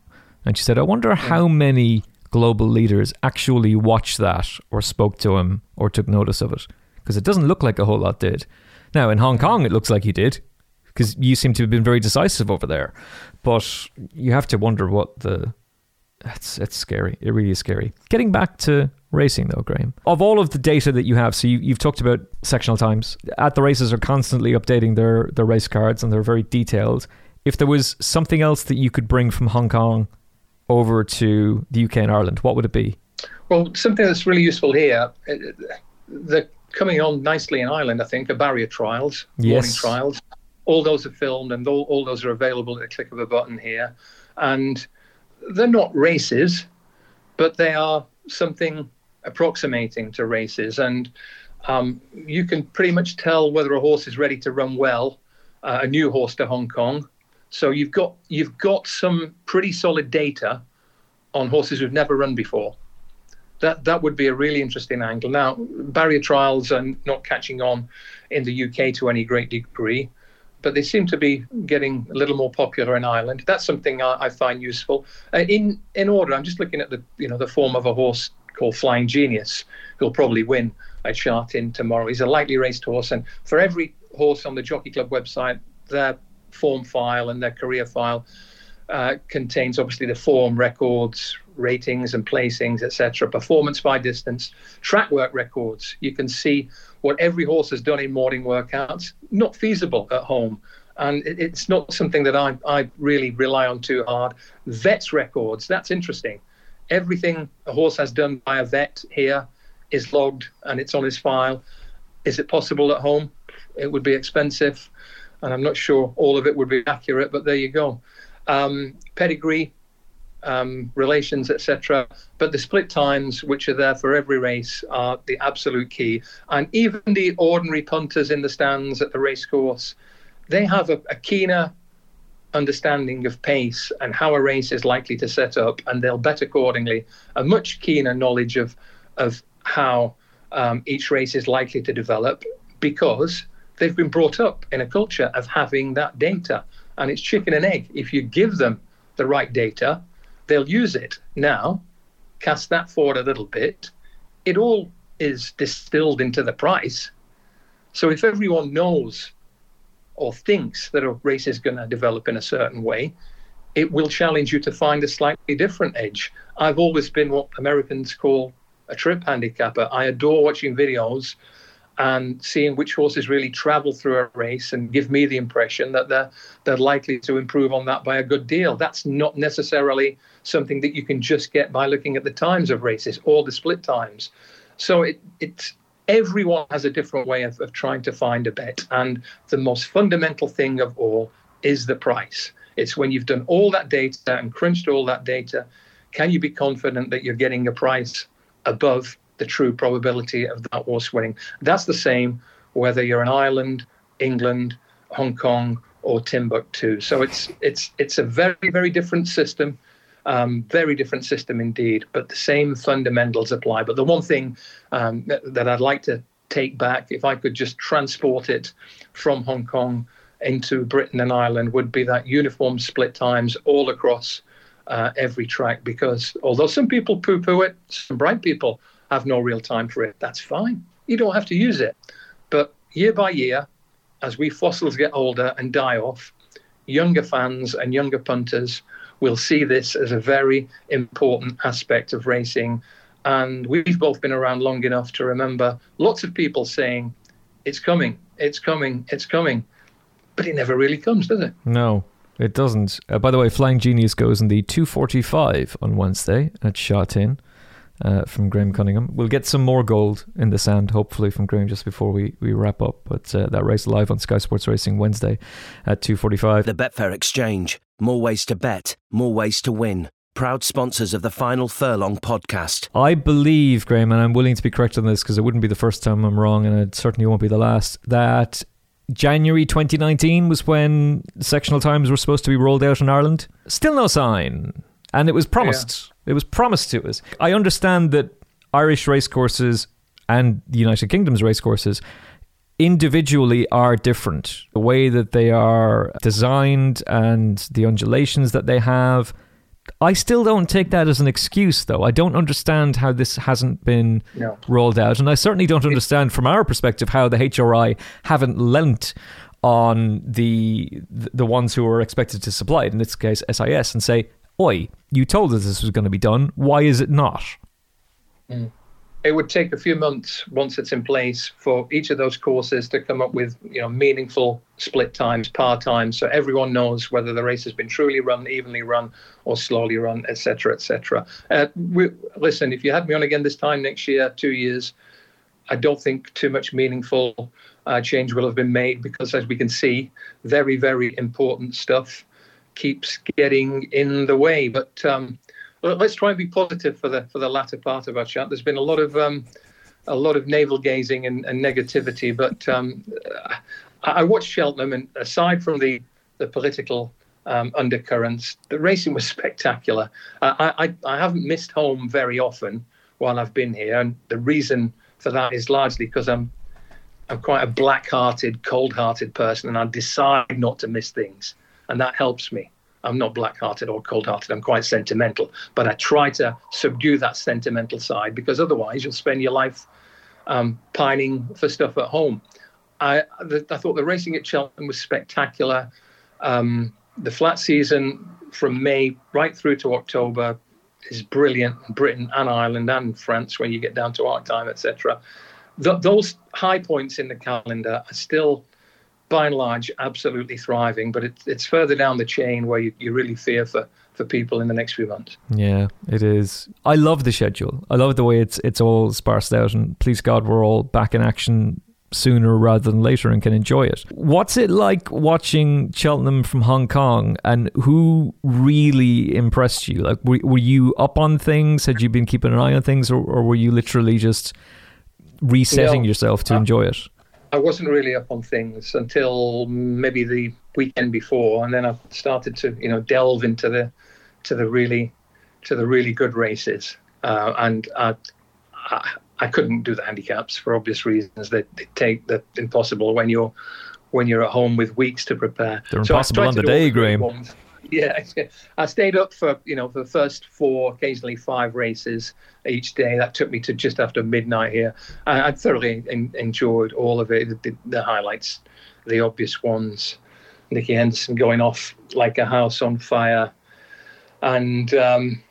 And she said, I wonder how many global leaders actually watched that or spoke to him or took notice of it. Because it doesn't look like a whole lot did. Now, in Hong Kong, it looks like he did. Because you seem to have been very decisive over there. But you have to wonder what the it's it's scary. It really is scary. Getting back to racing though, Graham. Of all of the data that you have, so you, you've talked about sectional times. At the races are constantly updating their their race cards and they're very detailed. If there was something else that you could bring from Hong Kong over to the UK and Ireland, what would it be? Well, something that's really useful here, uh, they're coming on nicely in Ireland, I think, are barrier trials, warning trials. All those are filmed and all, all those are available at the click of a button here. And they're not races, but they are something approximating to races. And um, you can pretty much tell whether a horse is ready to run well, uh, a new horse to Hong Kong. So you've got you've got some pretty solid data on horses who've never run before that that would be a really interesting angle. Now, barrier trials are not catching on in the UK to any great degree, but they seem to be getting a little more popular in Ireland. That's something I, I find useful. Uh, in in order, I'm just looking at the you know the form of a horse called Flying Genius, who'll probably win at Sha Tin tomorrow. He's a lightly raced horse, and for every horse on the Jockey Club website, their form file and their career file uh, contains obviously the form records, ratings and placings, etc., performance by distance, track work records. You can see what every horse has done in morning workouts. Not feasible at home. And it's not something that I, I really rely on too hard. Vets records, that's interesting. Everything a horse has done by a vet here is logged and it's on his file. Is it possible at home? It would be expensive. And I'm not sure all of it would be accurate, but there you go. Um, pedigree, um, relations, etc. But the split times, which are there for every race, are the absolute key. And even the ordinary punters in the stands at the racecourse, they have a, a keener understanding of pace and how a race is likely to set up, and they'll bet accordingly. A much keener knowledge of of how um, each race is likely to develop because they've been brought up in a culture of having that data. And it's chicken and egg. If you give them the right data, they'll use it. Now, cast that forward a little bit, it all is distilled into the price. So if everyone knows or thinks that a race is going to develop in a certain way, it will challenge you to find a slightly different edge. I've always been what Americans call a trip handicapper. I adore watching videos and seeing which horses really travel through a race and give me the impression that they're they're likely to improve on that by a good deal. That's not necessarily something that you can just get by looking at the times of races or the split times. So it it's everyone has a different way of, of trying to find a bet. And the most fundamental thing of all is the price. It's when you've done all that data and crunched all that data, can you be confident that you're getting a price above the true probability of that horse winning. That's the same whether you're in Ireland, England, Hong Kong, or Timbuktu. So it's it's it's a very very different system, um, very different system indeed. But the same fundamentals apply. But the one thing um, that, that I'd like to take back, if I could just transport it from Hong Kong into Britain and Ireland, would be that uniform split times all across uh, every track because although some people poo poo it, some bright people have no real time for it. That's fine. You don't have to use it. But year by year, as we fossils get older and die off, younger fans and younger punters will see this as a very important aspect of racing. And we've both been around long enough to remember lots of people saying, it's coming, it's coming, it's coming. But it never really comes, does it? No. It doesn't. Uh, by the way, Flying Genius goes in the 245 on Wednesday at Sha Tin uh, from Graham Cunningham. We'll get some more gold in the sand, hopefully, from Graham just before we, we wrap up. But uh, that race live on Sky Sports Racing Wednesday at 245. The Betfair Exchange. More ways to bet, more ways to win. Proud sponsors of the Final Furlong podcast. I believe, Graham, and I'm willing to be correct on this because it wouldn't be the first time I'm wrong, and it certainly won't be the last, that January 2019 was when sectional times were supposed to be rolled out in Ireland. Still no sign. And it was promised. Yeah. It was promised to us. I understand that Irish racecourses and the United Kingdom's racecourses individually are different. The way that they are designed and the undulations that they have I still don't take that as an excuse, though. I don't understand how this hasn't been no. rolled out, and I certainly don't understand, from our perspective, how the HRI haven't lent on the the ones who are expected to supply it, in this case SIS, and say, "Oi, you told us this was going to be done. Why is it not?" Mm it would take a few months once it's in place for each of those courses to come up with you know meaningful split times, par times, so everyone knows whether the race has been truly run, evenly run, or slowly run, etc., etc. Uh, listen, if you had me on again this time next year, two years, I don't think too much meaningful uh, change will have been made because, as we can see, very very important stuff keeps getting in the way. But um, let's try and be positive for the for the latter part of our chat. There's been a lot of um, a lot of navel gazing and, and negativity, but um, I, watched Cheltenham, and aside from the the political um, undercurrents, the racing was [laughs] spectacular. I, I I haven't missed home very often while I've been here, and the reason for that is largely because I'm I'm quite a black-hearted, cold-hearted person, and I decide not to miss things, and that helps me. I'm not black-hearted or cold-hearted. I'm quite sentimental, but I try to subdue that sentimental side because otherwise you'll spend your life um, pining for stuff at home. I, the, I thought the racing at Cheltenham was spectacular. Um, the flat season from May right through to October, is brilliant. Britain and Ireland and France when you get down to arc time, etc. Th- those high points in the calendar are still, by and large, absolutely thriving. But it, it's further down the chain where you, you really fear for for people in the next few months. Yeah, it is. I love the schedule. I love the way it's it's all sparsed out, and please God, we're all back in action sooner rather than later and can enjoy it. What's it like watching Cheltenham from Hong Kong and who really impressed you? Like, were, were you up on things? Had you been keeping an eye on things or, or were you literally just resetting yourself to uh, enjoy it? I wasn't really up on things until maybe the weekend before, and then I started to, you know, delve into the, to the really, to the really good races, uh, and I, I, I couldn't do the handicaps for obvious reasons. They, they take the impossible when you're when you're at home with weeks to prepare. They're so impossible on the day, Graham. Ones. Yeah, I stayed up for you know for the first four, occasionally five races each day. That took me to just after midnight here. I, I thoroughly enjoyed all of it. The, the, highlights, the obvious ones, Nicky Henderson going off like a house on fire, and um,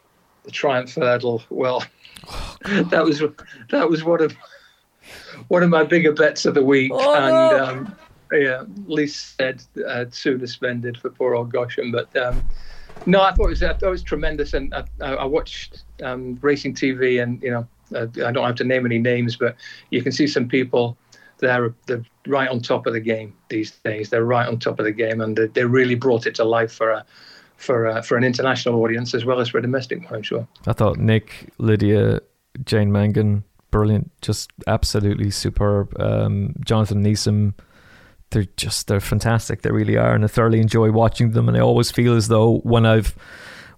the Triumph Hurdle. Well, [laughs] that was that was one of one of my bigger bets of the week, oh, and no. um, yeah, least said uh, sooner spended for poor old Goshen. But um, no, I thought it was I thought it was tremendous, and I, I watched um, racing TV, and you know uh, I don't have to name any names, but you can see some people they're they're right on top of the game these days. They're right on top of the game, and they, they really brought it to life for a for for an international audience as well as for a domestic one. I'm sure. I thought Nick, Lydia, Jane Mangan, brilliant, just absolutely superb. Um, Jonathan Neesom, they're just they're fantastic. They really are, and I thoroughly enjoy watching them. And I always feel as though when I've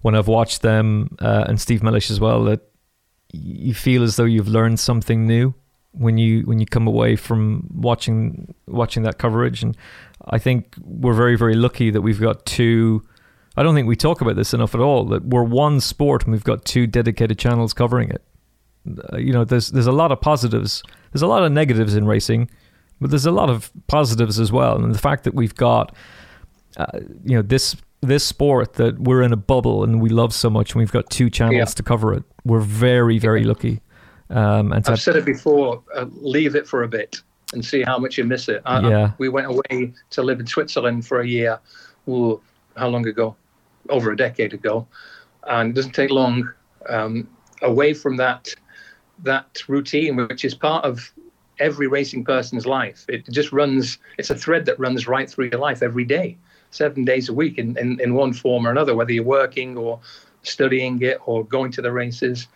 when I've watched them uh, and Steve Mellish as well, that you feel as though you've learned something new when you when you come away from watching watching that coverage. And I think we're very very lucky that we've got two I don't think we talk about this enough at all. That we're one sport and we've got two dedicated channels covering it. Uh, you know, there's there's a lot of positives. There's a lot of negatives in racing, but there's a lot of positives as well. And the fact that we've got, uh, you know, this this sport that we're in a bubble and we love so much, and we've got two channels yeah. to cover it. We're very very lucky. Um, and I've said it before. Uh, leave it for a bit and see how much you miss it. I, yeah. I, we went away to live in Switzerland for a year. Ooh, how long ago? over a decade ago, and it doesn't take long um, away from that that routine, which is part of every racing person's life. It just runs. It's a thread that runs right through your life every day, seven days a week, in, in, in one form or another, whether you're working or studying it or going to the races.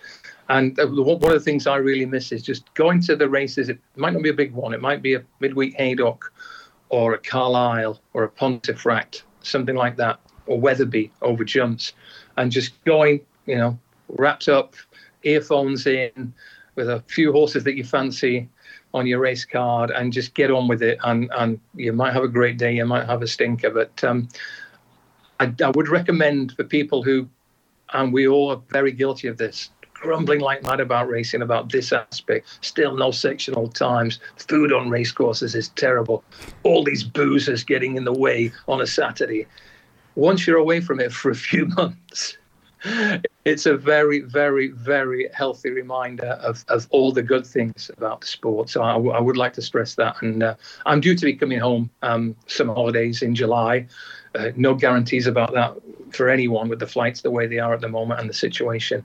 And one of the things I really miss is just going to the races. It might not be a big one. It might be a midweek Haydock or a Carlisle or a Pontefract, something like that or Wetherby over jumps, and just going, you know, wrapped up, earphones in, with a few horses that you fancy on your race card, and just get on with it. And and you might have a great day, you might have a stinker, but um, I, I would recommend for people who, and we all are very guilty of this, grumbling like mad about racing about this aspect. Still no sectional times. Food on racecourses is terrible. All these boozers getting in the way on a Saturday once you're away from it for a few [laughs] months, it's a very, very, very healthy reminder of, of all the good things about sport. So I, w- I would like to stress that. And uh, I'm due to be coming home um, some holidays in July. Uh, no guarantees about that for anyone with the flights the way they are at the moment and the situation.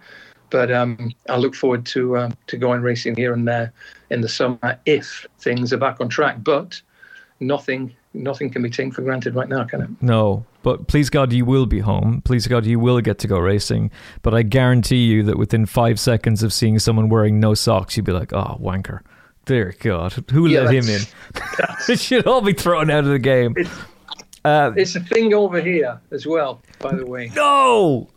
But um, I look forward to uh, to going racing here and there in the summer if things are back on track. But nothing nothing can be taken for granted right now, can it? No, but please God, you will be home. Please God, you will get to go racing. But I guarantee you that within five seconds of seeing someone wearing no socks, you'd be like, "Oh, wanker." Dear God, who yeah, let him in? [laughs] [laughs] it should all be thrown out of the game. It's, uh, it's a thing over here as well, by the way. No,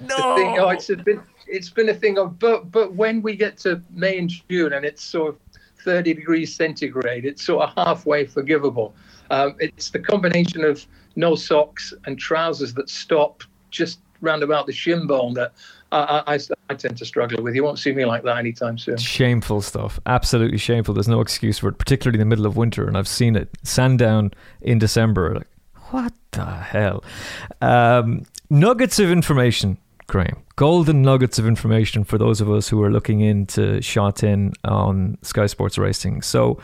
no. Thing, oh, it's been it's been a thing of, but but when we get to May and June and it's sort of 30 degrees centigrade, it's sort of halfway forgivable. Um, it's the combination of no socks and trousers that stop just round about the shin bone that I, I, I, tend to struggle with. You won't see me like that anytime soon. Shameful stuff. Absolutely shameful. There's no excuse for it, particularly in the middle of winter. And I've seen it. Sandown in December. Like, what the hell? Um, nuggets of information Graham. Golden nuggets of information for those of us who are looking into Sha Tin on Sky Sports Racing. So,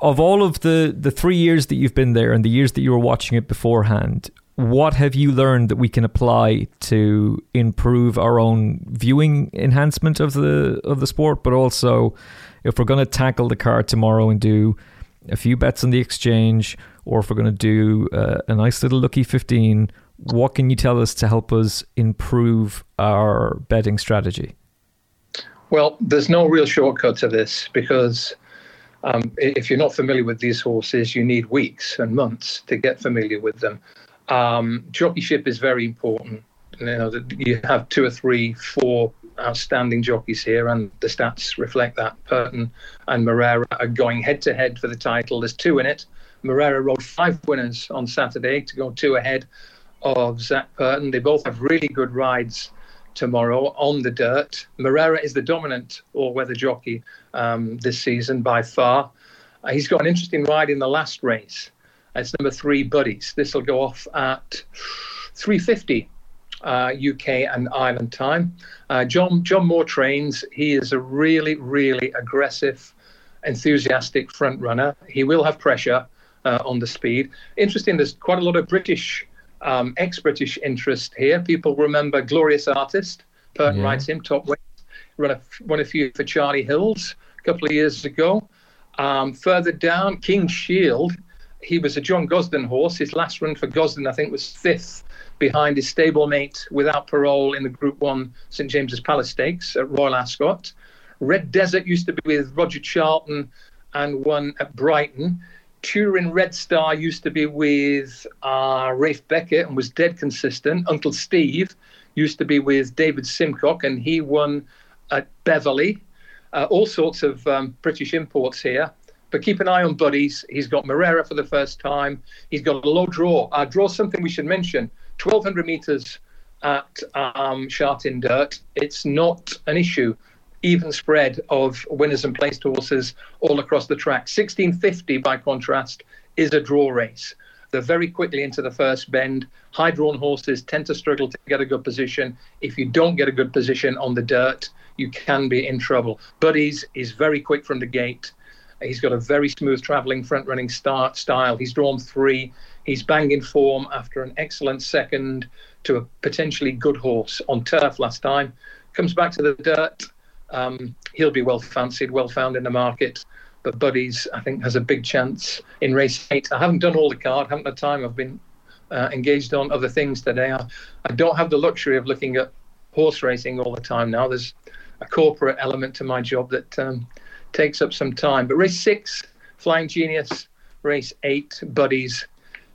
of all of the, the three years that you've been there and the years that you were watching it beforehand, what have you learned that we can apply to improve our own viewing enhancement of the of the sport, but also if we're going to tackle the card tomorrow and do a few bets on the exchange, or if we're going to do uh, a nice little lucky 15, what can you tell us to help us improve our betting strategy? Well, there's no real shortcut to this because um, if you're not familiar with these horses, you need weeks and months to get familiar with them. Um, jockeyship is very important. You know, you have two or three, four outstanding jockeys here, and the stats reflect that. Purton and Moreira are going head to head for the title. There's two in it. Moreira rode five winners on Saturday to go two ahead of Zac Purton. They both have really good rides tomorrow on the dirt. Moreira is the dominant all-weather jockey um, this season by far. Uh, he's got an interesting ride in the last race. It's number three, Buddies. This will go off at 350 uh, UK and Ireland time. Uh, John John Moore trains. He is a really, really aggressive, enthusiastic front runner. He will have pressure uh, on the speed. Interesting. There's quite a lot of British, um, ex-British interest here. People remember Glorious Artist. Purton yeah. rides him top weight. Run a, won a few for Charlie Hills a couple of years ago. Um, further down, King Shield he was a John Gosden horse. His last run for Gosden, I think, was fifth behind his stablemate without parole in the Group One St James's Palace Stakes at Royal Ascot. Red Desert used to be with Roger Charlton and won at Brighton. Turin Red Star used to be with uh, Ralph Beckett and was dead consistent. Uncle Steve used to be with David Simcock and he won at Beverley. Uh, all sorts of um, British imports here. But keep an eye on Buddies. He's got Moreira for the first time. He's got a low draw. Uh, draw something we should mention 1,200 meters at um, Dirt. It's not an issue. Even spread of winners and placed horses all across the track. 1650, by contrast, is a draw race. They're very quickly into the first bend. High drawn horses tend to struggle to get a good position. If you don't get a good position on the dirt, you can be in trouble. Buddies is very quick from the gate. He's got a very smooth travelling front running start style. He's drawn three. He's banging form after an excellent second to a potentially good horse on turf last time. Comes back to the dirt. Um, he'll be well fancied, well found in the market. But Buddies, I think, has a big chance in race eight. I haven't done all the card, haven't had time. I've been uh, engaged on other things today. I, I don't have the luxury of looking at horse racing all the time now. There's a corporate element to my job that um, takes up some time. But race six, Flying Genius, race eight, Buddies,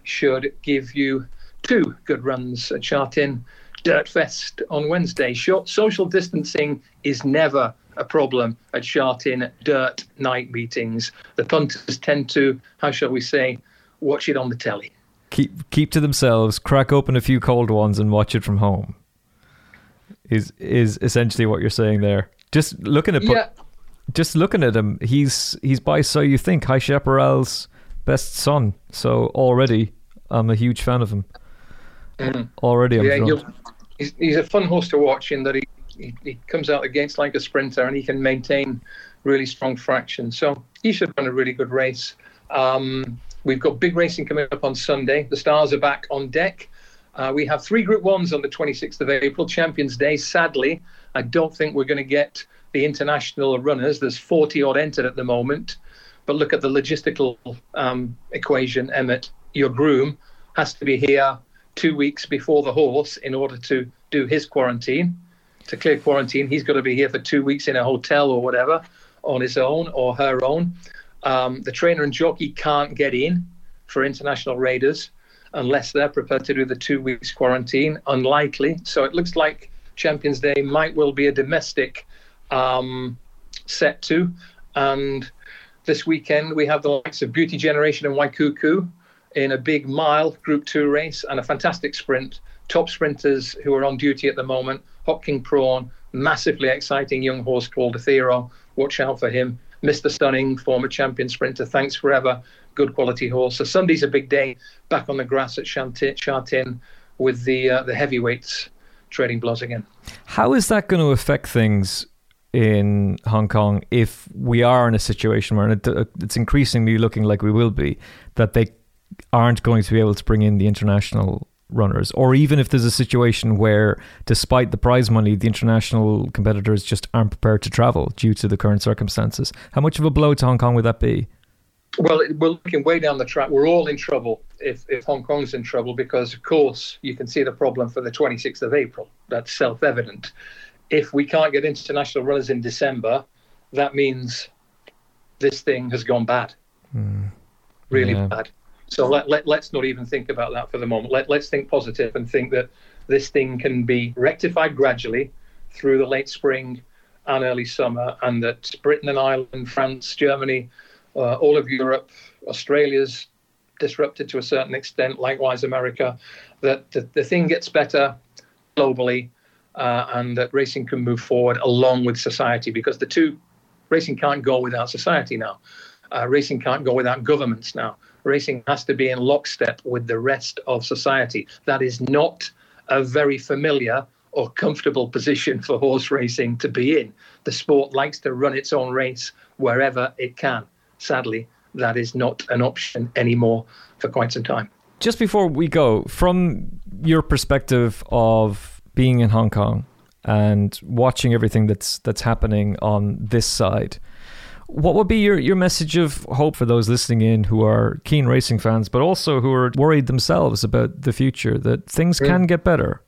should give you two good runs at Sha Tin Dirt Fest on Wednesday. Short social distancing is never a problem at Sha Tin Dirt night meetings. The punters tend to, how shall we say, watch it on the telly. Keep keep to themselves, crack open a few cold ones, and watch it from home. Is is essentially what you're saying there? Just looking at. Yeah just looking at him, he's he's by so you think High Chaparral's best son. So already, I'm a huge fan of him. Mm. Already, I'm yeah, he's, he's a fun horse to watch in that he, he, he comes out against like a sprinter and he can maintain really strong fraction. So he should run a really good race. Um, we've got big racing coming up on Sunday. The stars are back on deck. Uh, we have three Group Ones on the 26th of April, Champions Day. Sadly, I don't think we're going to get the international runners. There's 40 odd entered at the moment. But look at the logistical um, equation, Emmet. Your groom has to be here two weeks before the horse in order to do his quarantine. To clear quarantine, he's got to be here for two weeks in a hotel or whatever on his own or her own. Um, the trainer and jockey can't get in for international raiders unless they're prepared to do the two weeks quarantine. Unlikely. So it looks like Champions Day might well be a domestic um, set to. And this weekend we have the likes of Beauty Generation and Waikuku in a big mile Group Two race and a fantastic sprint. Top sprinters who are on duty at the moment. Hot King Prawn, massively exciting young horse called Aethero. Watch out for him. Mr. Stunning, former champion sprinter. Thanks forever. Good quality horse. So Sunday's a big day back on the grass at Sha Tin with the uh, the heavyweights trading blows again. How is that going to affect things in Hong Kong if we are in a situation where it's increasingly looking like we will be that they aren't going to be able to bring in the international runners, or even if there's a situation where, despite the prize money, the international competitors just aren't prepared to travel due to the current circumstances. How much of a blow to Hong Kong would that be? Well, we're looking way down the track. We're all in trouble if, if Hong Kong's in trouble because, of course, you can see the problem for the 26th of April. That's self evident. If we can't get international runners in December, that means this thing has gone bad. Mm. Really yeah. bad. So let, let, let's not even think about that for the moment. Let, let's think positive and think that this thing can be rectified gradually through the late spring and early summer, and that Britain and Ireland, France, Germany, uh, all of Europe, Australia's disrupted to a certain extent, likewise America, that the, the thing gets better globally uh, and that racing can move forward along with society because the two, racing can't go without society now. Uh, racing can't go without governments now racing has to be in lockstep with the rest of society. That is not a very familiar or comfortable position for horse racing to be in. The sport likes to run its own race wherever it can. Sadly, that is not an option anymore for quite some time. Just before we go, from your perspective of being in Hong Kong and watching everything that's that's happening on this side, what would be your, your message of hope for those listening in who are keen racing fans, but also who are worried themselves about the future, that things can get better?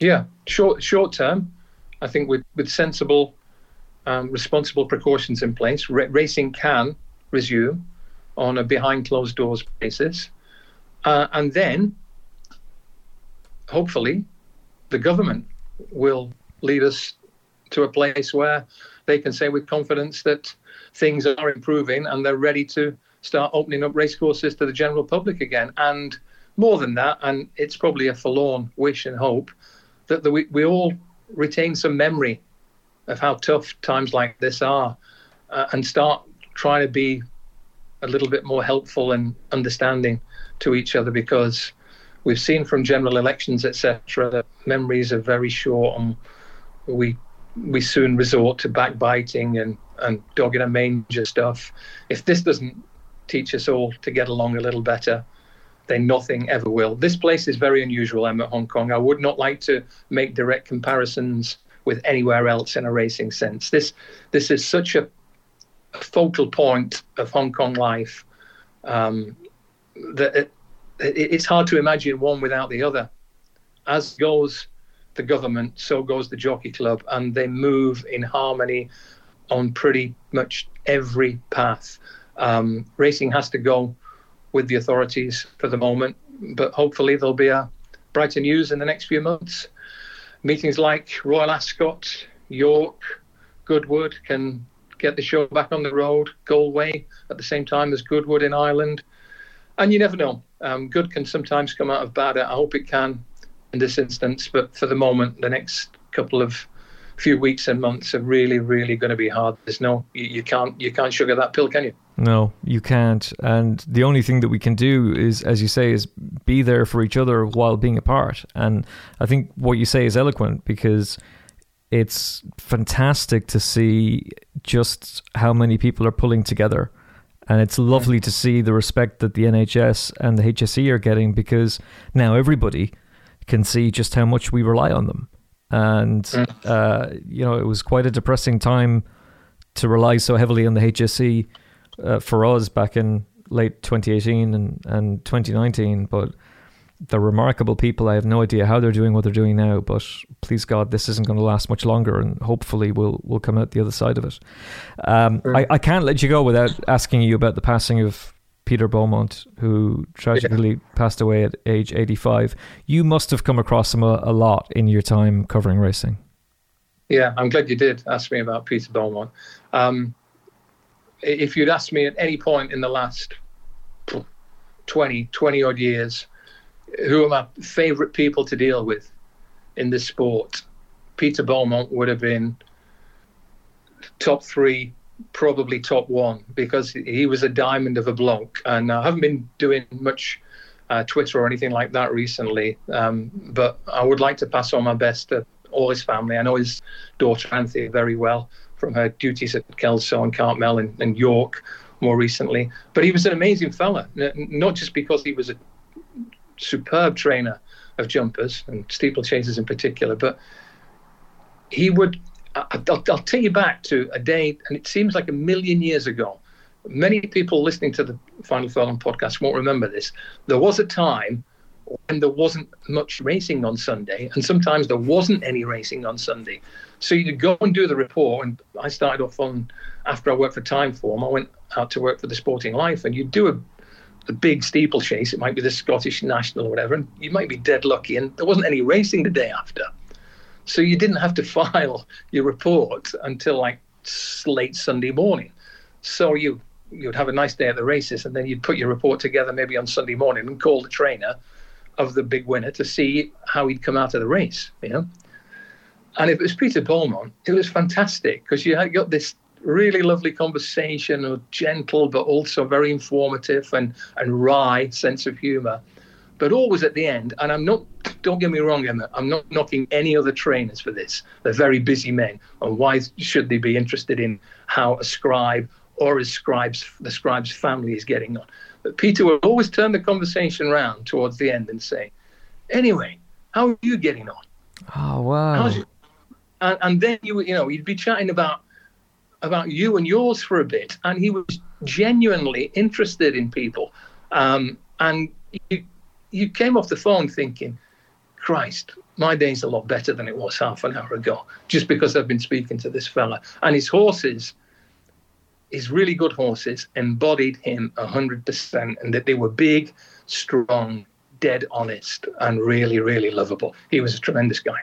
Yeah, short short term, I think with, with sensible, um, responsible precautions in place, r- racing can resume on a behind closed doors basis. Uh, and then, hopefully, the government will lead us to a place where they can say with confidence that things are improving and they're ready to start opening up racecourses to the general public again. And more than that, and it's probably a forlorn wish and hope, that the, we, we all retain some memory of how tough times like this are uh, and start trying to be a little bit more helpful and understanding to each other because we've seen from general elections, etc., that memories are very short and we we soon resort to backbiting and, and dog in a manger stuff. If this doesn't teach us all to get along a little better, then nothing ever will. This place is very unusual, Emmet, Hong Kong. I would not like to make direct comparisons with anywhere else in a racing sense. This this is such a, a focal point of Hong Kong life um, that it, it, it's hard to imagine one without the other. As goes the government, so goes the Jockey Club, and they move in harmony on pretty much every path. Um, racing has to go with the authorities for the moment, but hopefully there'll be a brighter news in the next few months. Meetings like Royal Ascot, York, Goodwood can get the show back on the road. Galway at the same time as Goodwood in Ireland. And you never know. Um, good can sometimes come out of bad. I hope it can in this instance. But for the moment, the next couple of few weeks and months are really, really going to be hard. There's no, you, you can't, you can't sugar that pill, can you? No, you can't. And the only thing that we can do is, as you say, is be there for each other while being apart. And I think what you say is eloquent because it's fantastic to see just how many people are pulling together. And it's lovely to see the respect that the NHS and the HSE are getting because now everybody can see just how much we rely on them. And, mm. uh, you know, it was quite a depressing time to rely so heavily on the HSE uh, for us back in late 2018 and, and 2019. But they're remarkable people. I have no idea how they're doing what they're doing now, but please God, this isn't going to last much longer, and hopefully we'll we'll come out the other side of it. Um, I, I can't let you go without asking you about the passing of Peter Beaumont, who tragically yeah. passed away at age 85. You must have come across him a, a, lot in your time covering racing. Yeah, I'm glad you did ask me about Peter Beaumont. Um, if you'd asked me at any point in the last 20, 20 odd years, who are my favourite people to deal with in this sport, Peter Beaumont would have been top three probably top one because he was a diamond of a bloke. And I haven't been doing much uh, Twitter or anything like that recently. Um, but I would like to pass on my best to all his family. I know his daughter Anthea very well from her duties at Kelso and Cartmel and, and York more recently. But he was an amazing fella, not just because he was a superb trainer of jumpers and steeplechasers in particular, but he would. I'll, I'll take you back to a day, and it seems like a million years ago. Many people listening to the Final Furlong podcast won't remember this. There was a time when there wasn't much racing on Sunday, and sometimes there wasn't any racing on Sunday. So you'd go and do the report, and I started off on after I worked for Timeform. I went out to work for the Sporting Life, and you'd do a, a big steeplechase. It might be the Scottish National or whatever, and you might be dead lucky, and there wasn't any racing the day after. So you didn't have to [laughs] file your report until like late Sunday morning. So you you'd have a nice day at the races, and then you'd put your report together maybe on Sunday morning and call the trainer of the big winner to see how he'd come out of the race. You know, and if it was Peter Beaumont, it was fantastic because you had got this really lovely conversation, gentle but also very informative and and wry sense of humour. But always at the end, and I'm not don't get me wrong, Emmet, I'm not knocking any other trainers for this. They're very busy men. And why should they be interested in how a scribe or a scribe's, the scribe's family is getting on? But Peter would always turn the conversation around towards the end and say, Anyway, how are you getting on? Oh, wow. And, and then you, you know, he'd be chatting about about you and yours for a bit, and he was genuinely interested in people. Um, and you, you came off the phone thinking, Christ, my day's a lot better than it was half an hour ago, just because I've been speaking to this fella. And his horses, his really good horses, embodied him 100%, and that they were big, strong, dead honest, and really, really lovable. He was a tremendous guy.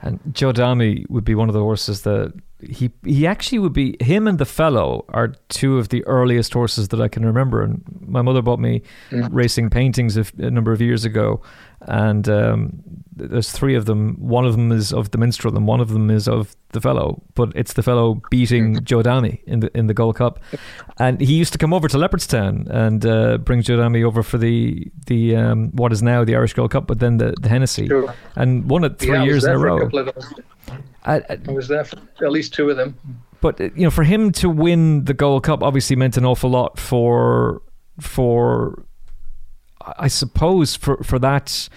And Jodami would be one of the horses that he he actually would be him and the fellow are two of the earliest horses that I can remember. And my mother bought me mm. racing paintings a, a number of years ago, and um, there's three of them. One of them is of the minstrel, and one of them is of the fellow. But it's the fellow beating. [laughs] Jodami in the in the Gold Cup, and he used to come over to Leopardstown and uh, bring Jodami over for the the um, what is now the Irish Gold Cup, but then the, the Hennessy, sure. and won it three yeah, years in a row. I, I, I was there for at least two of them. But you know, for him to win the Gold Cup obviously meant an awful lot for for I suppose for for that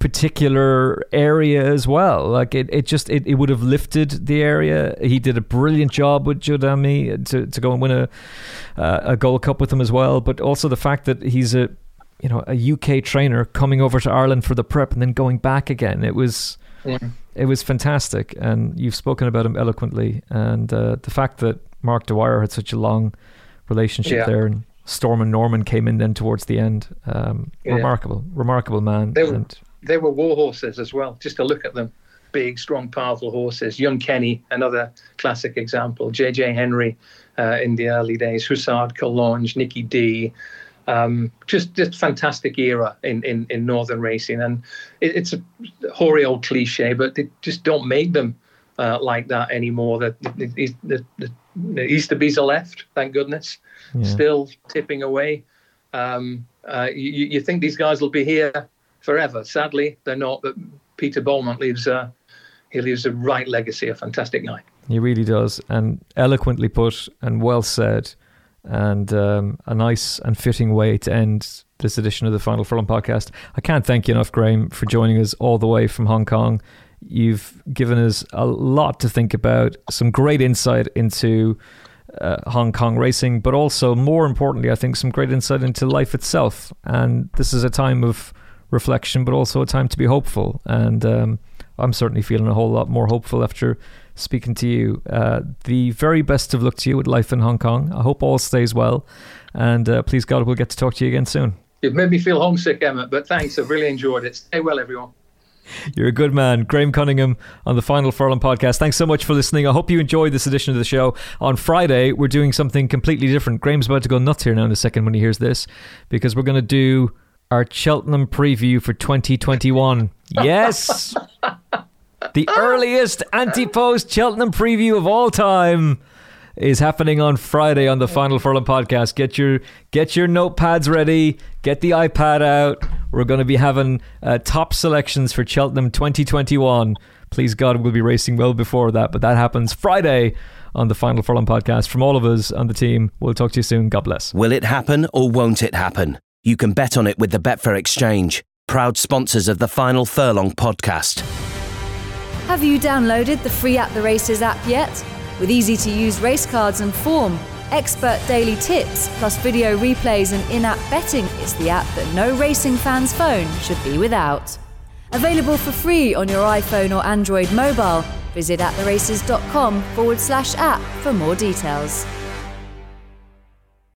particular area as well. Like it, it just it, it would have lifted the area. He did a brilliant job with Jodami to, to go and win a uh, a Gold Cup with him as well. But also the fact that he's a you know a UK trainer coming over to Ireland for the prep and then going back again. It was yeah. it was fantastic, and you've spoken about him eloquently. And uh, the fact that Mark Dwyer had such a long relationship yeah. there and Stormin Norman came in then towards the end. Um, yeah. Remarkable, remarkable man. They were, and, they were war horses as well. Just to look at them, big, strong, powerful horses. Young Kenny, another classic example. J.J. Henry uh, in the early days. Hussard, Collonges, Nicky Dee. Um, just just fantastic era in, in, in northern racing, and it, it's a hoary old cliche, but they just don't make them uh, like that anymore. The, the, the Easterby's are left, thank goodness yeah. still tipping away. Um, uh, you, you, think these guys will be here forever? Sadly, they're not. But Peter Beaumont leaves a he leaves a right legacy, a fantastic guy. He really does, and eloquently put and well said, and um, a nice and fitting way to end this edition of the Final Furlong podcast. I can't thank you enough, Graham, for joining us all the way from Hong Kong. You've given us a lot to think about, some great insight into uh, Hong Kong racing, but also more importantly, I think some great insight into life itself. And this is a time of reflection, but also a time to be hopeful. And um, I'm certainly feeling a whole lot more hopeful after speaking to you. Uh, the very best of luck to you with life in Hong Kong. I hope all stays well. And uh, please God, we'll get to talk to you again soon. You've made me feel homesick, Emmet, but thanks. I've really enjoyed it. Stay well, everyone. You're a good man. Graham Cunningham on the Final Furlong podcast. Thanks so much for listening. I hope you enjoyed this edition of the show. On Friday, we're doing something completely different. Graham's about to go nuts here now in a second when he hears this because we're going to do our Cheltenham preview for 2021. [laughs] yes! the earliest anti post Cheltenham preview of all time is happening on Friday on the Final Furlong podcast. Get your get your notepads ready, get the iPad out. We're going to be having uh, top selections for Cheltenham 2021. Please God, we'll be racing well before that, but that happens Friday on the Final Furlong podcast. From all of us on the team, we'll talk to you soon. God bless. Will it happen or won't it happen? You can bet on it with the Betfair Exchange, proud sponsors of the Final Furlong podcast. Have you downloaded the free At the Races app yet? With easy to use race cards and form, expert daily tips, plus video replays and in app betting, it's the app that no racing fan's phone should be without. Available for free on your iPhone or Android mobile. Visit attheraces.com forward slash app for more details.